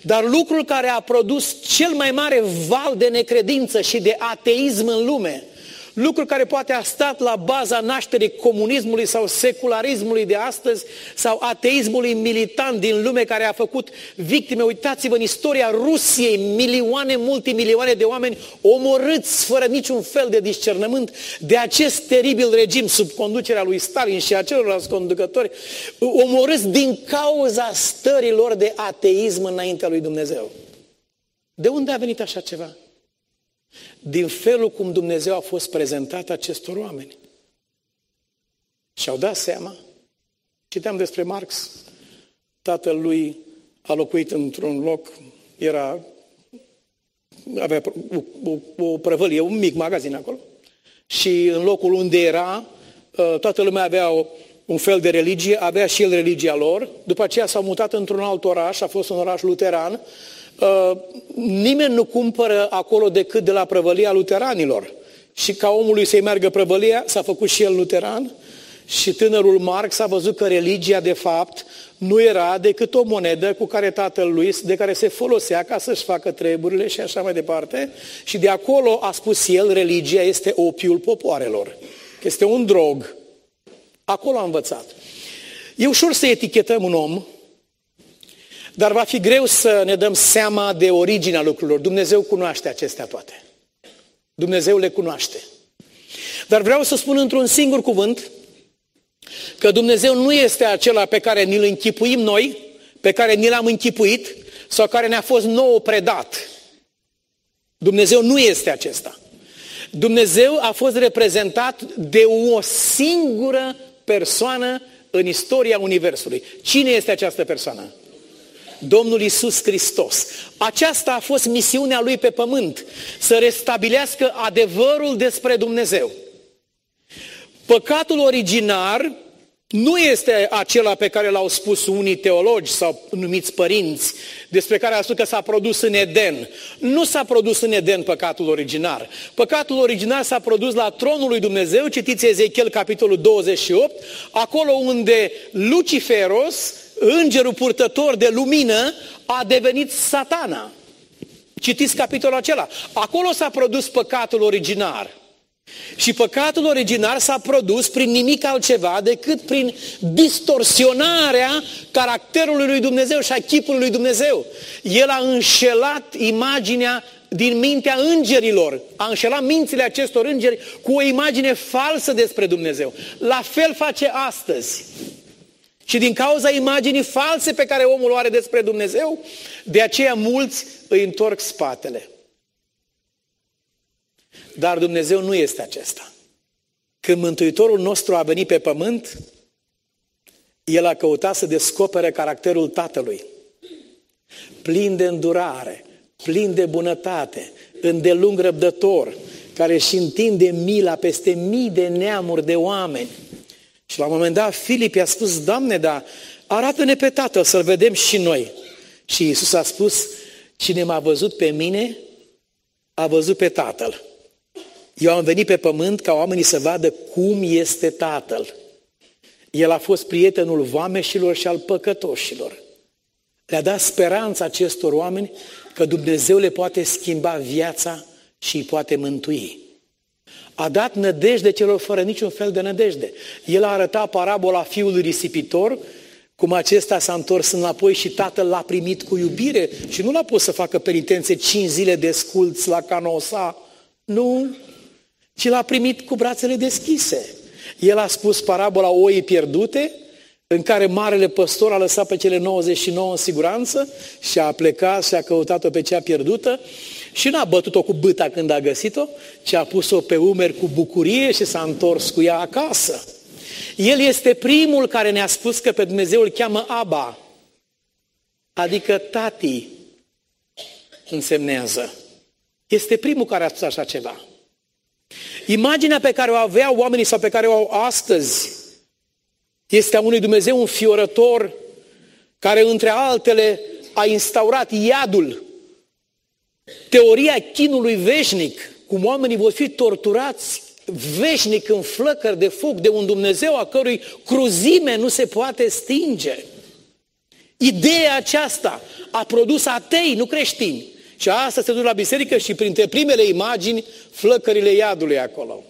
Dar lucrul care a produs cel mai mare val de necredință și de ateism în lume lucru care poate a stat la baza nașterii comunismului sau secularismului de astăzi sau ateismului militant din lume care a făcut victime. Uitați-vă în istoria Rusiei, milioane, multimilioane de oameni omorâți fără niciun fel de discernământ de acest teribil regim sub conducerea lui Stalin și a celorlalți conducători, omorâți din cauza stărilor de ateism înaintea lui Dumnezeu. De unde a venit așa ceva? Din felul cum Dumnezeu a fost prezentat acestor oameni. Și-au dat seama, citeam despre Marx, tatăl lui a locuit într-un loc, era, avea o, o, o prăvălie, un mic magazin acolo, și în locul unde era, ă, toată lumea avea o, un fel de religie, avea și el religia lor, după aceea s-au mutat într-un alt oraș, a fost un oraș luteran, Uh, nimeni nu cumpără acolo decât de la prăvălia luteranilor. Și ca omului să-i meargă prăvălia, s-a făcut și el luteran și tânărul Marx a văzut că religia, de fapt, nu era decât o monedă cu care tatăl lui, de care se folosea ca să-și facă treburile și așa mai departe. Și de acolo a spus el, religia este opiul popoarelor. Este un drog. Acolo a învățat. E ușor să etichetăm un om dar va fi greu să ne dăm seama de originea lucrurilor. Dumnezeu cunoaște acestea toate. Dumnezeu le cunoaște. Dar vreau să spun într-un singur cuvânt că Dumnezeu nu este acela pe care ni-l închipuim noi, pe care ni l-am închipuit sau care ne-a fost nouă predat. Dumnezeu nu este acesta. Dumnezeu a fost reprezentat de o singură persoană în istoria Universului. Cine este această persoană? Domnul Isus Hristos. Aceasta a fost misiunea lui pe pământ, să restabilească adevărul despre Dumnezeu. Păcatul originar nu este acela pe care l-au spus unii teologi sau numiți părinți, despre care a spus că s-a produs în Eden. Nu s-a produs în Eden păcatul originar. Păcatul originar s-a produs la tronul lui Dumnezeu, citiți Ezechiel capitolul 28, acolo unde Luciferos îngerul purtător de lumină a devenit satana. Citiți capitolul acela. Acolo s-a produs păcatul originar. Și păcatul originar s-a produs prin nimic altceva decât prin distorsionarea caracterului lui Dumnezeu și a chipului lui Dumnezeu. El a înșelat imaginea din mintea îngerilor, a înșelat mințile acestor îngeri cu o imagine falsă despre Dumnezeu. La fel face astăzi. Și din cauza imaginii false pe care omul o are despre Dumnezeu, de aceea mulți îi întorc spatele. Dar Dumnezeu nu este acesta. Când Mântuitorul nostru a venit pe pământ, El a căutat să descopere caracterul Tatălui. Plin de îndurare, plin de bunătate, îndelung răbdător, care își întinde mila peste mii de neamuri de oameni și la un moment dat Filip i-a spus, Doamne, dar arată-ne pe Tatăl să-L vedem și noi. Și Iisus a spus, cine m-a văzut pe mine, a văzut pe Tatăl. Eu am venit pe pământ ca oamenii să vadă cum este Tatăl. El a fost prietenul vameșilor și al păcătoșilor. Le-a dat speranța acestor oameni că Dumnezeu le poate schimba viața și îi poate mântui a dat nădejde celor fără niciun fel de nădejde. El a arătat parabola fiului risipitor, cum acesta s-a întors înapoi și tatăl l-a primit cu iubire și nu l-a pus să facă penitențe cinci zile de sculți la canosa, nu, ci l-a primit cu brațele deschise. El a spus parabola oii pierdute, în care marele păstor a lăsat pe cele 99 în siguranță și a plecat și a căutat-o pe cea pierdută și n-a bătut-o cu băta când a găsit-o, ci a pus-o pe umeri cu bucurie și s-a întors cu ea acasă. El este primul care ne-a spus că pe Dumnezeu îl cheamă Aba, adică tati însemnează. Este primul care a spus așa ceva. Imaginea pe care o aveau oamenii sau pe care o au astăzi este a unui Dumnezeu înfiorător care, între altele, a instaurat iadul, teoria chinului veșnic, cum oamenii vor fi torturați veșnic în flăcări de foc de un Dumnezeu a cărui cruzime nu se poate stinge. Ideea aceasta a produs atei, nu creștini. Și asta se duce la biserică și printre primele imagini, flăcările iadului acolo.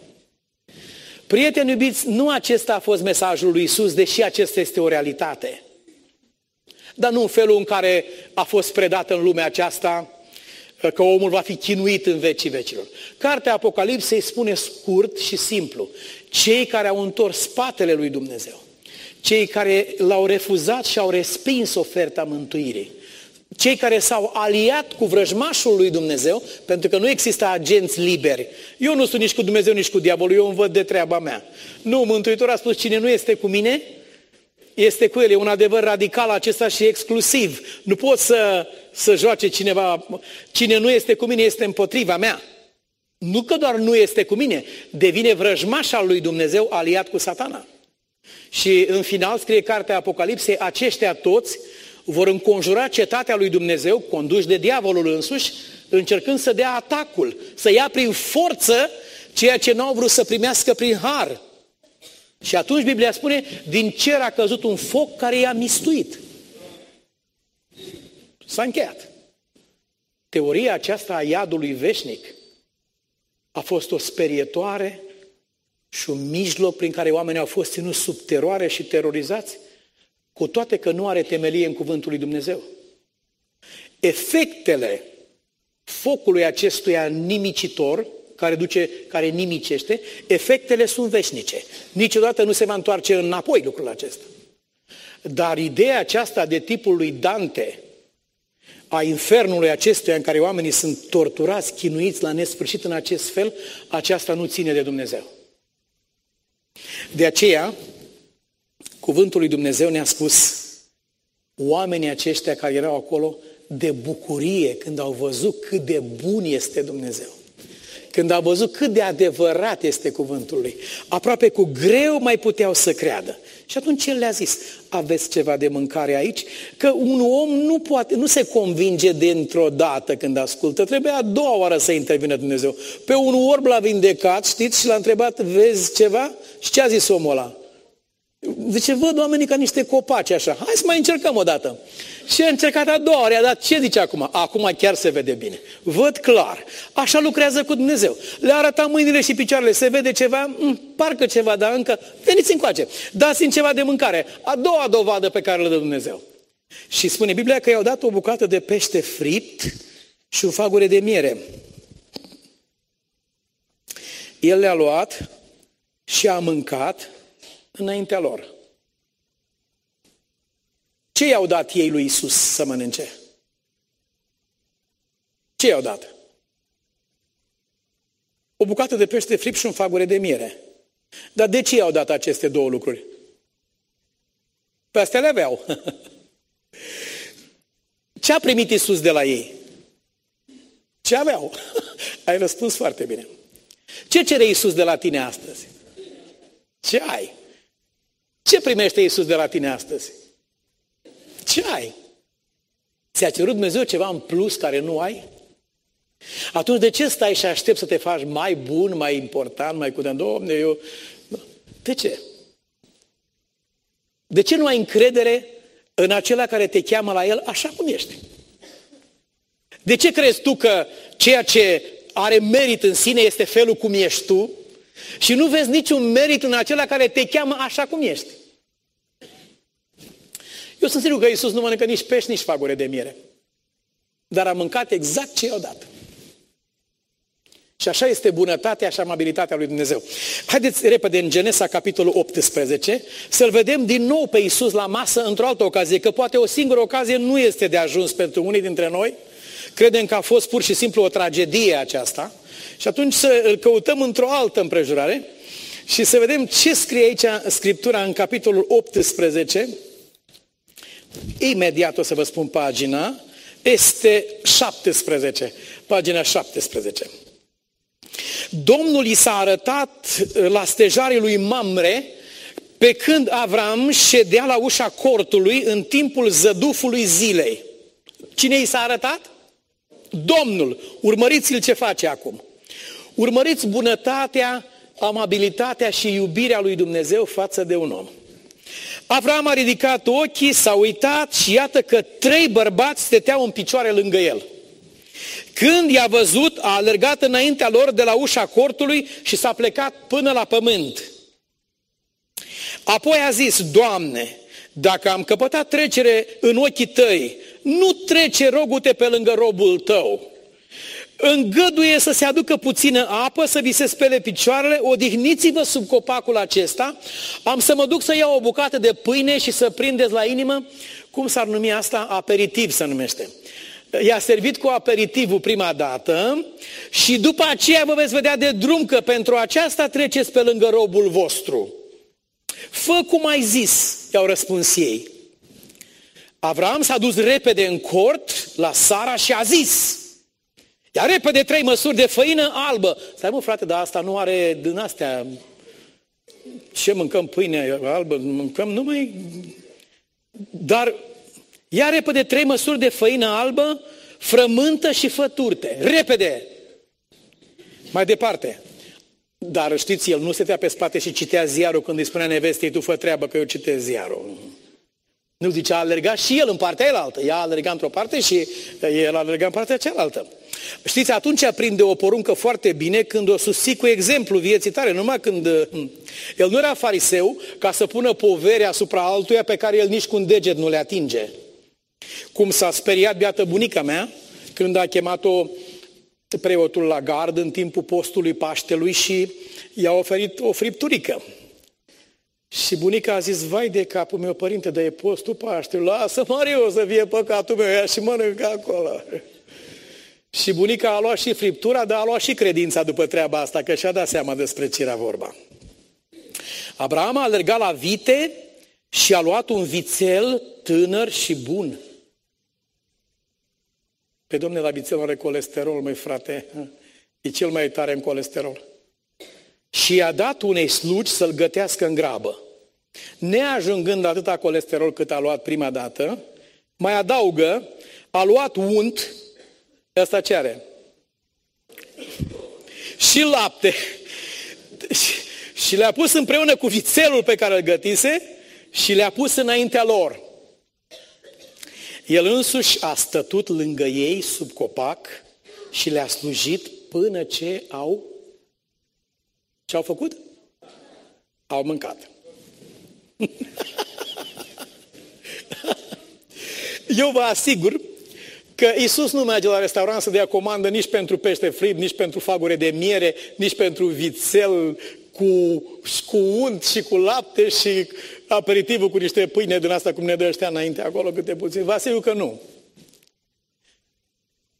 Prieteni iubiți, nu acesta a fost mesajul lui Isus, deși acesta este o realitate. Dar nu în felul în care a fost predat în lumea aceasta, că omul va fi chinuit în vecii vecilor. Cartea Apocalipsei spune scurt și simplu, cei care au întors spatele lui Dumnezeu, cei care l-au refuzat și au respins oferta mântuirii, cei care s-au aliat cu vrăjmașul lui Dumnezeu, pentru că nu există agenți liberi. Eu nu sunt nici cu Dumnezeu, nici cu diavolul, eu îmi văd de treaba mea. Nu, Mântuitorul a spus, cine nu este cu mine, este cu el. E un adevăr radical acesta și exclusiv. Nu pot să, să joace cineva, cine nu este cu mine este împotriva mea. Nu că doar nu este cu mine, devine vrăjmaș al lui Dumnezeu aliat cu satana. Și în final scrie cartea Apocalipsei, aceștia toți vor înconjura cetatea lui Dumnezeu, conduși de diavolul însuși, încercând să dea atacul, să ia prin forță ceea ce n-au vrut să primească prin har. Și atunci Biblia spune, din cer a căzut un foc care i-a mistuit. S-a încheiat. Teoria aceasta a iadului veșnic a fost o sperietoare și un mijloc prin care oamenii au fost ținuți sub teroare și terorizați cu toate că nu are temelie în cuvântul lui Dumnezeu. Efectele focului acestuia nimicitor, care duce, care nimicește, efectele sunt veșnice. Niciodată nu se va întoarce înapoi lucrul acesta. Dar ideea aceasta de tipul lui Dante, a infernului acestuia în care oamenii sunt torturați, chinuiți la nesfârșit în acest fel, aceasta nu ține de Dumnezeu. De aceea, Cuvântul lui Dumnezeu ne-a spus, oamenii aceștia care erau acolo, de bucurie când au văzut cât de bun este Dumnezeu. Când au văzut cât de adevărat este cuvântul lui. Aproape cu greu mai puteau să creadă. Și atunci el le-a zis, aveți ceva de mâncare aici? Că un om nu poate, nu se convinge dintr-o dată când ascultă, trebuie a doua oară să intervină Dumnezeu. Pe un orb l-a vindecat, știți, și l-a întrebat, vezi ceva? Și ce a zis omul ăla? Zice, văd oamenii ca niște copaci așa. Hai să mai încercăm o dată. Și a încercat a doua ori, a dat ce zice acum? Acum chiar se vede bine. Văd clar. Așa lucrează cu Dumnezeu. Le arăta mâinile și picioarele. Se vede ceva? Mm, parcă ceva, dar încă. Veniți încoace. Dați-mi ceva de mâncare. A doua dovadă pe care le dă Dumnezeu. Și spune Biblia că i-au dat o bucată de pește fript și o fagure de miere. El le-a luat și a mâncat înaintea lor. Ce i-au dat ei lui Isus să mănânce? Ce i-au dat? O bucată de pește fript și un fagure de miere. Dar de ce i-au dat aceste două lucruri? Pe astea le aveau. Ce a primit Isus de la ei? Ce aveau? Ai răspuns foarte bine. Ce cere Isus de la tine astăzi? Ce ai? Ce primește Iisus de la tine astăzi? Ce ai? Ți-a cerut Dumnezeu ceva în plus care nu ai? Atunci de ce stai și aștept să te faci mai bun, mai important, mai cu Doamne, eu... De ce? De ce nu ai încredere în acela care te cheamă la el așa cum ești? De ce crezi tu că ceea ce are merit în sine este felul cum ești tu și nu vezi niciun merit în acela care te cheamă așa cum ești. Eu sunt sigur că Iisus nu mănâncă nici pești, nici fagure de miere. Dar a mâncat exact ce i-au dat. Și așa este bunătatea și amabilitatea lui Dumnezeu. Haideți repede în Genesa, capitolul 18, să-L vedem din nou pe Iisus la masă într-o altă ocazie, că poate o singură ocazie nu este de ajuns pentru unii dintre noi. Credem că a fost pur și simplu o tragedie aceasta. Și atunci să îl căutăm într-o altă împrejurare și să vedem ce scrie aici Scriptura în capitolul 18. Imediat o să vă spun pagina. Este 17, pagina 17. Domnul i s-a arătat la stejarii lui Mamre pe când Avram ședea la ușa cortului în timpul zădufului zilei. Cine i s-a arătat? Domnul. Urmăriți-l ce face acum. Urmăriți bunătatea, amabilitatea și iubirea lui Dumnezeu față de un om. Avram a ridicat ochii, s-a uitat și iată că trei bărbați stăteau în picioare lângă el. Când i-a văzut, a alergat înaintea lor de la ușa cortului și s-a plecat până la pământ. Apoi a zis, Doamne, dacă am căpătat trecere în ochii tăi, nu trece rogute pe lângă robul tău. Îngăduie să se aducă puțină apă, să vi se spele picioarele, odihniți-vă sub copacul acesta, am să mă duc să iau o bucată de pâine și să prindeți la inimă, cum s-ar numi asta? Aperitiv se numește i-a servit cu aperitivul prima dată și după aceea vă veți vedea de drum că pentru aceasta treceți pe lângă robul vostru. Fă cum ai zis, i-au răspuns ei. Avram s-a dus repede în cort la Sara și a zis, ia repede trei măsuri de făină albă. Stai mă frate, dar asta nu are din astea. Ce mâncăm pâine albă? Mâncăm numai... Dar Ia repede trei măsuri de făină albă, frământă și făturte. Repede! Mai departe. Dar știți, el nu se pe spate și citea ziarul când îi spunea nevestei, tu fă treabă că eu citesc ziarul. Nu zice, a alergat și el în partea elaltă. Ea a alergat într-o parte și el a alergat în partea cealaltă. Știți, atunci aprinde o poruncă foarte bine când o susții cu exemplu vieții tale, numai când hm, el nu era fariseu ca să pună povere asupra altuia pe care el nici cu un deget nu le atinge. Cum s-a speriat beată bunica mea când a chemat-o preotul la gard în timpul postului Paștelui și i-a oferit o fripturică. Și bunica a zis, vai de capul meu, părinte, dar e postul Paștelui, lasă Mario să fie păcatul meu, ia și mănâncă acolo. Și bunica a luat și friptura, dar a luat și credința după treaba asta, că și-a dat seama despre ce era vorba. Abraham a alergat la vite și a luat un vițel tânăr și bun. Pe domne, la vițel are colesterol, măi frate, e cel mai tare în colesterol. Și i-a dat unei slugi să-l gătească în grabă. Neajungând atâta colesterol cât a luat prima dată, mai adaugă, a luat unt, asta ce are? Și lapte. Și le-a pus împreună cu vițelul pe care îl gătise și le-a pus înaintea lor. El însuși a stătut lângă ei sub copac și le-a slujit până ce au... Ce au făcut? Au mâncat. Eu vă asigur că Isus nu merge la restaurant să dea comandă nici pentru pește frit, nici pentru fagure de miere, nici pentru vițel cu, cu unt și cu lapte și aperitivul cu niște pâine din asta cum ne dă ăștia înainte acolo câte puțin. Vă asigur că nu.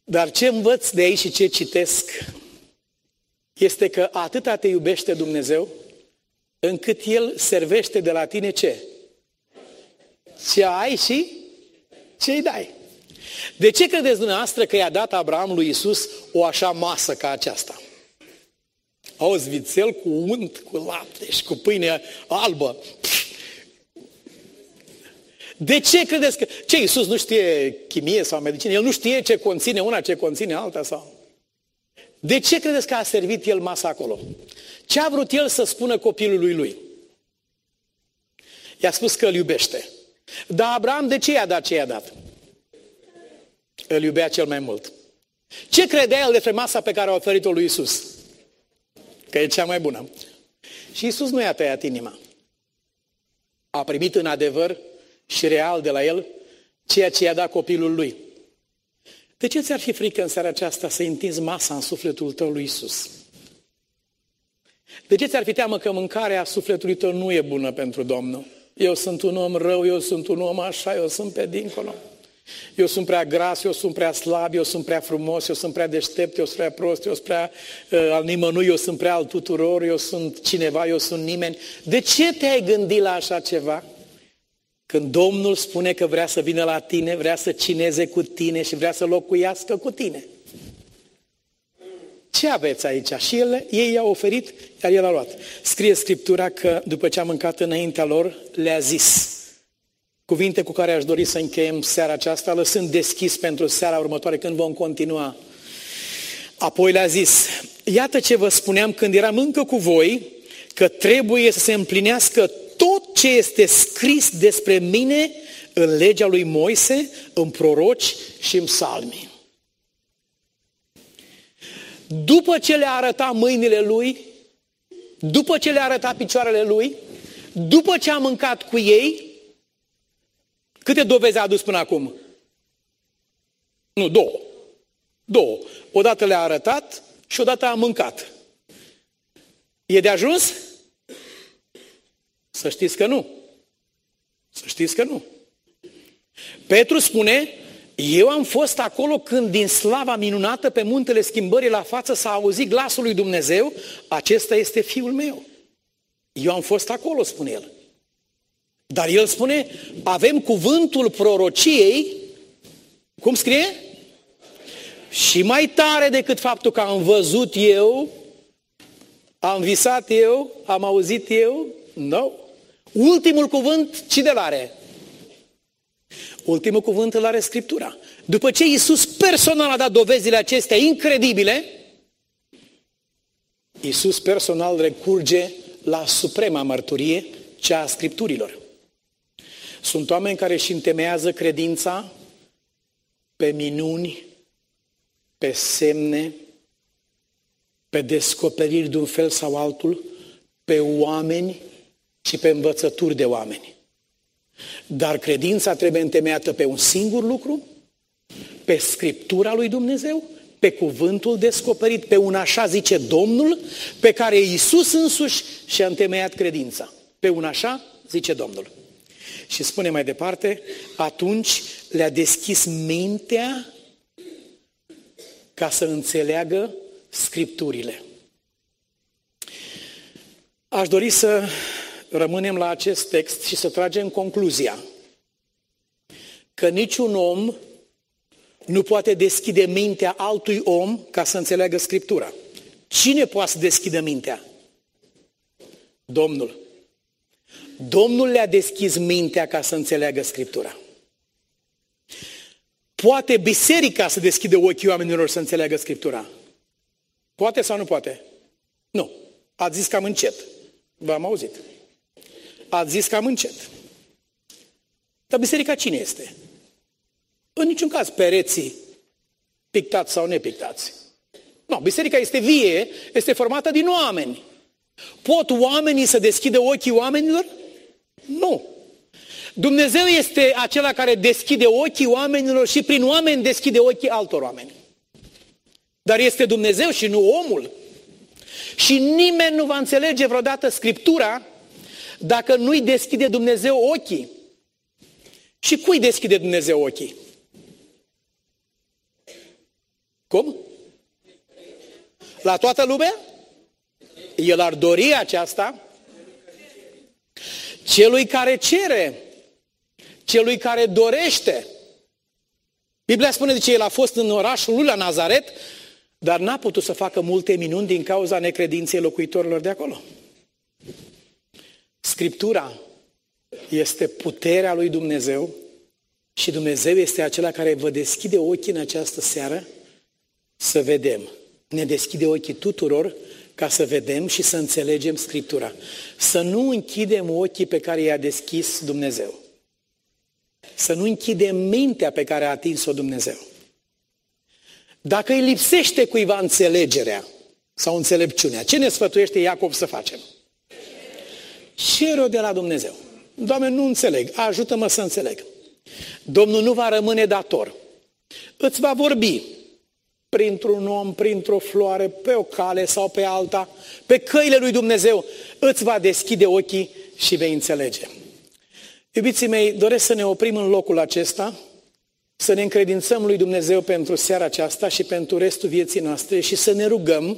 Dar ce învăț de aici și ce citesc este că atâta te iubește Dumnezeu încât El servește de la tine ce? Ce ai și ce îi dai. De ce credeți dumneavoastră că i-a dat Abraham lui Isus o așa masă ca aceasta? Auzi, vițel cu unt, cu lapte și cu pâine albă. De ce credeți că... Ce, Iisus nu știe chimie sau medicină? El nu știe ce conține una, ce conține alta sau... De ce credeți că a servit el masa acolo? Ce a vrut el să spună copilului lui? I-a spus că îl iubește. Dar Abraham de ce i-a dat ce i-a dat? Îl iubea cel mai mult. Ce credea el despre masa pe care a oferit-o lui Isus? Că e cea mai bună. Și Isus nu i-a tăiat inima. A primit în adevăr și real de la el ceea ce i-a dat copilul lui. De ce ți-ar fi frică în seara aceasta să întinzi masa în sufletul tău lui Isus? De ce ți-ar fi teamă că mâncarea sufletului tău nu e bună pentru Domnul? Eu sunt un om rău, eu sunt un om așa, eu sunt pe dincolo. Eu sunt prea gras, eu sunt prea slab, eu sunt prea frumos, eu sunt prea deștept, eu sunt prea prost, eu sunt prea uh, al nimănui, eu sunt prea al tuturor, eu sunt cineva, eu sunt nimeni. De ce te-ai gândit la așa ceva? Când Domnul spune că vrea să vină la tine, vrea să cineze cu tine și vrea să locuiască cu tine. Ce aveți aici? Și el, ei i-au oferit, iar el a luat. Scrie Scriptura că după ce a mâncat înaintea lor, le-a zis. Cuvinte cu care aș dori să încheiem seara aceasta, lăsând deschis pentru seara următoare când vom continua. Apoi le-a zis, iată ce vă spuneam când eram încă cu voi, că trebuie să se împlinească tot ce este scris despre mine în legea lui Moise, în proroci și în psalmi. După ce le-a arătat mâinile lui, după ce le-a arătat picioarele lui, după ce a mâncat cu ei, câte dovezi a adus până acum? Nu, două. Două. Odată le-a arătat și odată a mâncat. E de ajuns? Să știți că nu. Să știți că nu. Petru spune, eu am fost acolo când din slava minunată pe muntele schimbării la față s-a auzit glasul lui Dumnezeu, acesta este fiul meu. Eu am fost acolo, spune el. Dar el spune, avem cuvântul prorociei, cum scrie? Și mai tare decât faptul că am văzut eu, am visat eu, am auzit eu, nu. No. Ultimul cuvânt, cine îl are? Ultimul cuvânt îl are Scriptura. După ce Iisus personal a dat dovezile acestea incredibile, Iisus personal recurge la suprema mărturie, cea a Scripturilor. Sunt oameni care își întemeiază credința pe minuni, pe semne, pe descoperiri de un fel sau altul, pe oameni și pe învățături de oameni. Dar credința trebuie întemeiată pe un singur lucru, pe Scriptura lui Dumnezeu, pe cuvântul descoperit, pe un așa zice Domnul, pe care Iisus însuși și-a întemeiat credința. Pe un așa zice Domnul. Și spune mai departe, atunci le-a deschis mintea ca să înțeleagă Scripturile. Aș dori să rămânem la acest text și să tragem concluzia că niciun om nu poate deschide mintea altui om ca să înțeleagă Scriptura. Cine poate să deschidă mintea? Domnul. Domnul le-a deschis mintea ca să înțeleagă Scriptura. Poate biserica să deschide ochii oamenilor să înțeleagă Scriptura? Poate sau nu poate? Nu. Ați zis cam încet. V-am auzit. Ați zis cam încet. Dar biserica cine este? În niciun caz pereții pictați sau nepictați. Nu, biserica este vie, este formată din oameni. Pot oamenii să deschidă ochii oamenilor? Nu. Dumnezeu este acela care deschide ochii oamenilor și prin oameni deschide ochii altor oameni. Dar este Dumnezeu și nu omul. Și nimeni nu va înțelege vreodată Scriptura dacă nu-i deschide Dumnezeu ochii. Și cui deschide Dumnezeu ochii? Cum? La toată lumea? El ar dori aceasta? Celui care cere, celui care dorește. Biblia spune de ce el a fost în orașul lui la Nazaret, dar n-a putut să facă multe minuni din cauza necredinței locuitorilor de acolo. Scriptura este puterea lui Dumnezeu și Dumnezeu este acela care vă deschide ochii în această seară să vedem. Ne deschide ochii tuturor ca să vedem și să înțelegem Scriptura. Să nu închidem ochii pe care i-a deschis Dumnezeu. Să nu închidem mintea pe care a atins-o Dumnezeu. Dacă îi lipsește cuiva înțelegerea sau înțelepciunea, ce ne sfătuiește Iacov să facem? Cer-o de la Dumnezeu. Doamne, nu înțeleg, ajută-mă să înțeleg. Domnul nu va rămâne dator îți va vorbi printr-un om, printr-o floare, pe o cale sau pe alta, pe căile lui Dumnezeu, îți va deschide ochii și vei înțelege. Iubiții mei, doresc să ne oprim în locul acesta, să ne încredințăm lui Dumnezeu pentru seara aceasta și pentru restul vieții noastre și să ne rugăm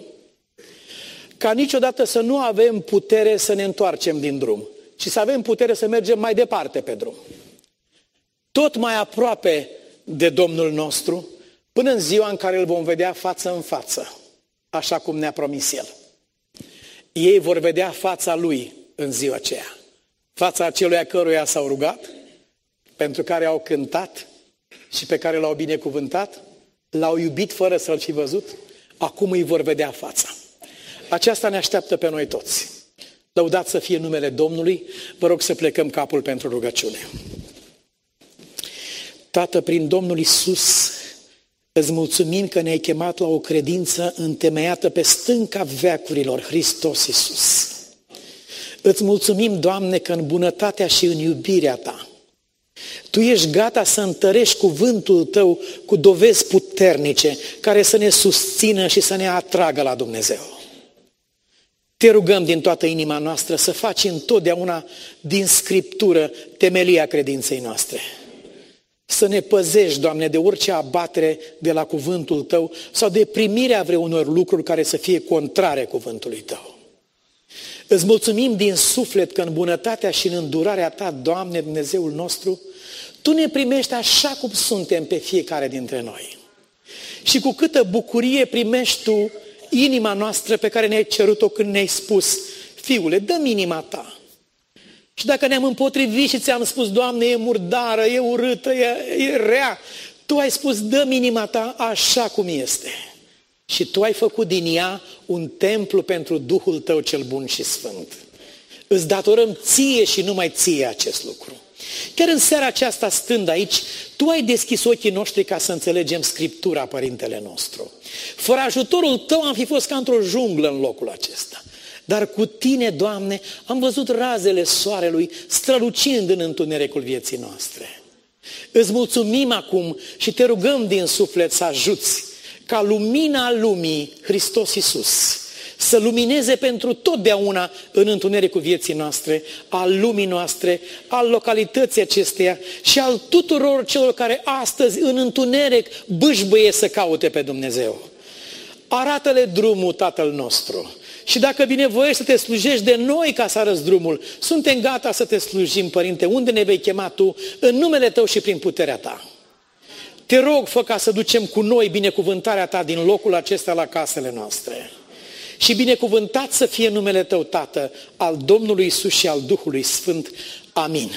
ca niciodată să nu avem putere să ne întoarcem din drum, ci să avem putere să mergem mai departe pe drum. Tot mai aproape de Domnul nostru, până în ziua în care îl vom vedea față în față, așa cum ne-a promis El. Ei vor vedea fața Lui în ziua aceea. Fața acelui căruia s-au rugat, pentru care au cântat și pe care l-au binecuvântat, l-au iubit fără să-l fi văzut, acum îi vor vedea fața. Aceasta ne așteaptă pe noi toți. Lăudați să fie numele Domnului. Vă rog să plecăm capul pentru rugăciune. Tată, prin Domnul Isus, îți mulțumim că ne-ai chemat la o credință întemeiată pe stânca veacurilor, Hristos Isus. Îți mulțumim, Doamne, că în bunătatea și în iubirea Ta, Tu ești gata să întărești cuvântul Tău cu dovezi puternice care să ne susțină și să ne atragă la Dumnezeu. Te rugăm din toată inima noastră să faci întotdeauna din Scriptură temelia credinței noastre. Să ne păzești, Doamne, de orice abatere de la cuvântul Tău sau de primirea vreunor lucruri care să fie contrare cuvântului Tău. Îți mulțumim din suflet că în bunătatea și în îndurarea Ta, Doamne Dumnezeul nostru, Tu ne primești așa cum suntem pe fiecare dintre noi. Și cu câtă bucurie primești Tu inima noastră pe care ne-ai cerut-o când ne-ai spus, fiule, dă inima ta. Și dacă ne-am împotrivit și ți-am spus, Doamne, e murdară, e urâtă, e, e rea, Tu ai spus, dă inima ta așa cum este. Și Tu ai făcut din ea un templu pentru Duhul Tău cel bun și sfânt. Îți datorăm ție și numai ție acest lucru. Chiar în seara aceasta, stând aici, Tu ai deschis ochii noștri ca să înțelegem Scriptura, Părintele nostru. Fără ajutorul Tău am fi fost ca într-o junglă în locul acesta. Dar cu Tine, Doamne, am văzut razele soarelui strălucind în întunericul vieții noastre. Îți mulțumim acum și te rugăm din suflet să ajuți ca lumina lumii, Hristos Iisus, să lumineze pentru totdeauna în întunericul vieții noastre, al lumii noastre, al localității acesteia și al tuturor celor care astăzi în întuneric bâșbâie să caute pe Dumnezeu. Arată-le drumul Tatăl nostru. Și dacă binevoiești să te slujești de noi ca să arăți drumul, suntem gata să te slujim, Părinte, unde ne vei chema Tu, în numele Tău și prin puterea Ta. Te rog, fă ca să ducem cu noi binecuvântarea Ta din locul acesta la casele noastre. Și binecuvântat să fie numele Tău, Tată, al Domnului Isus și al Duhului Sfânt. Amin.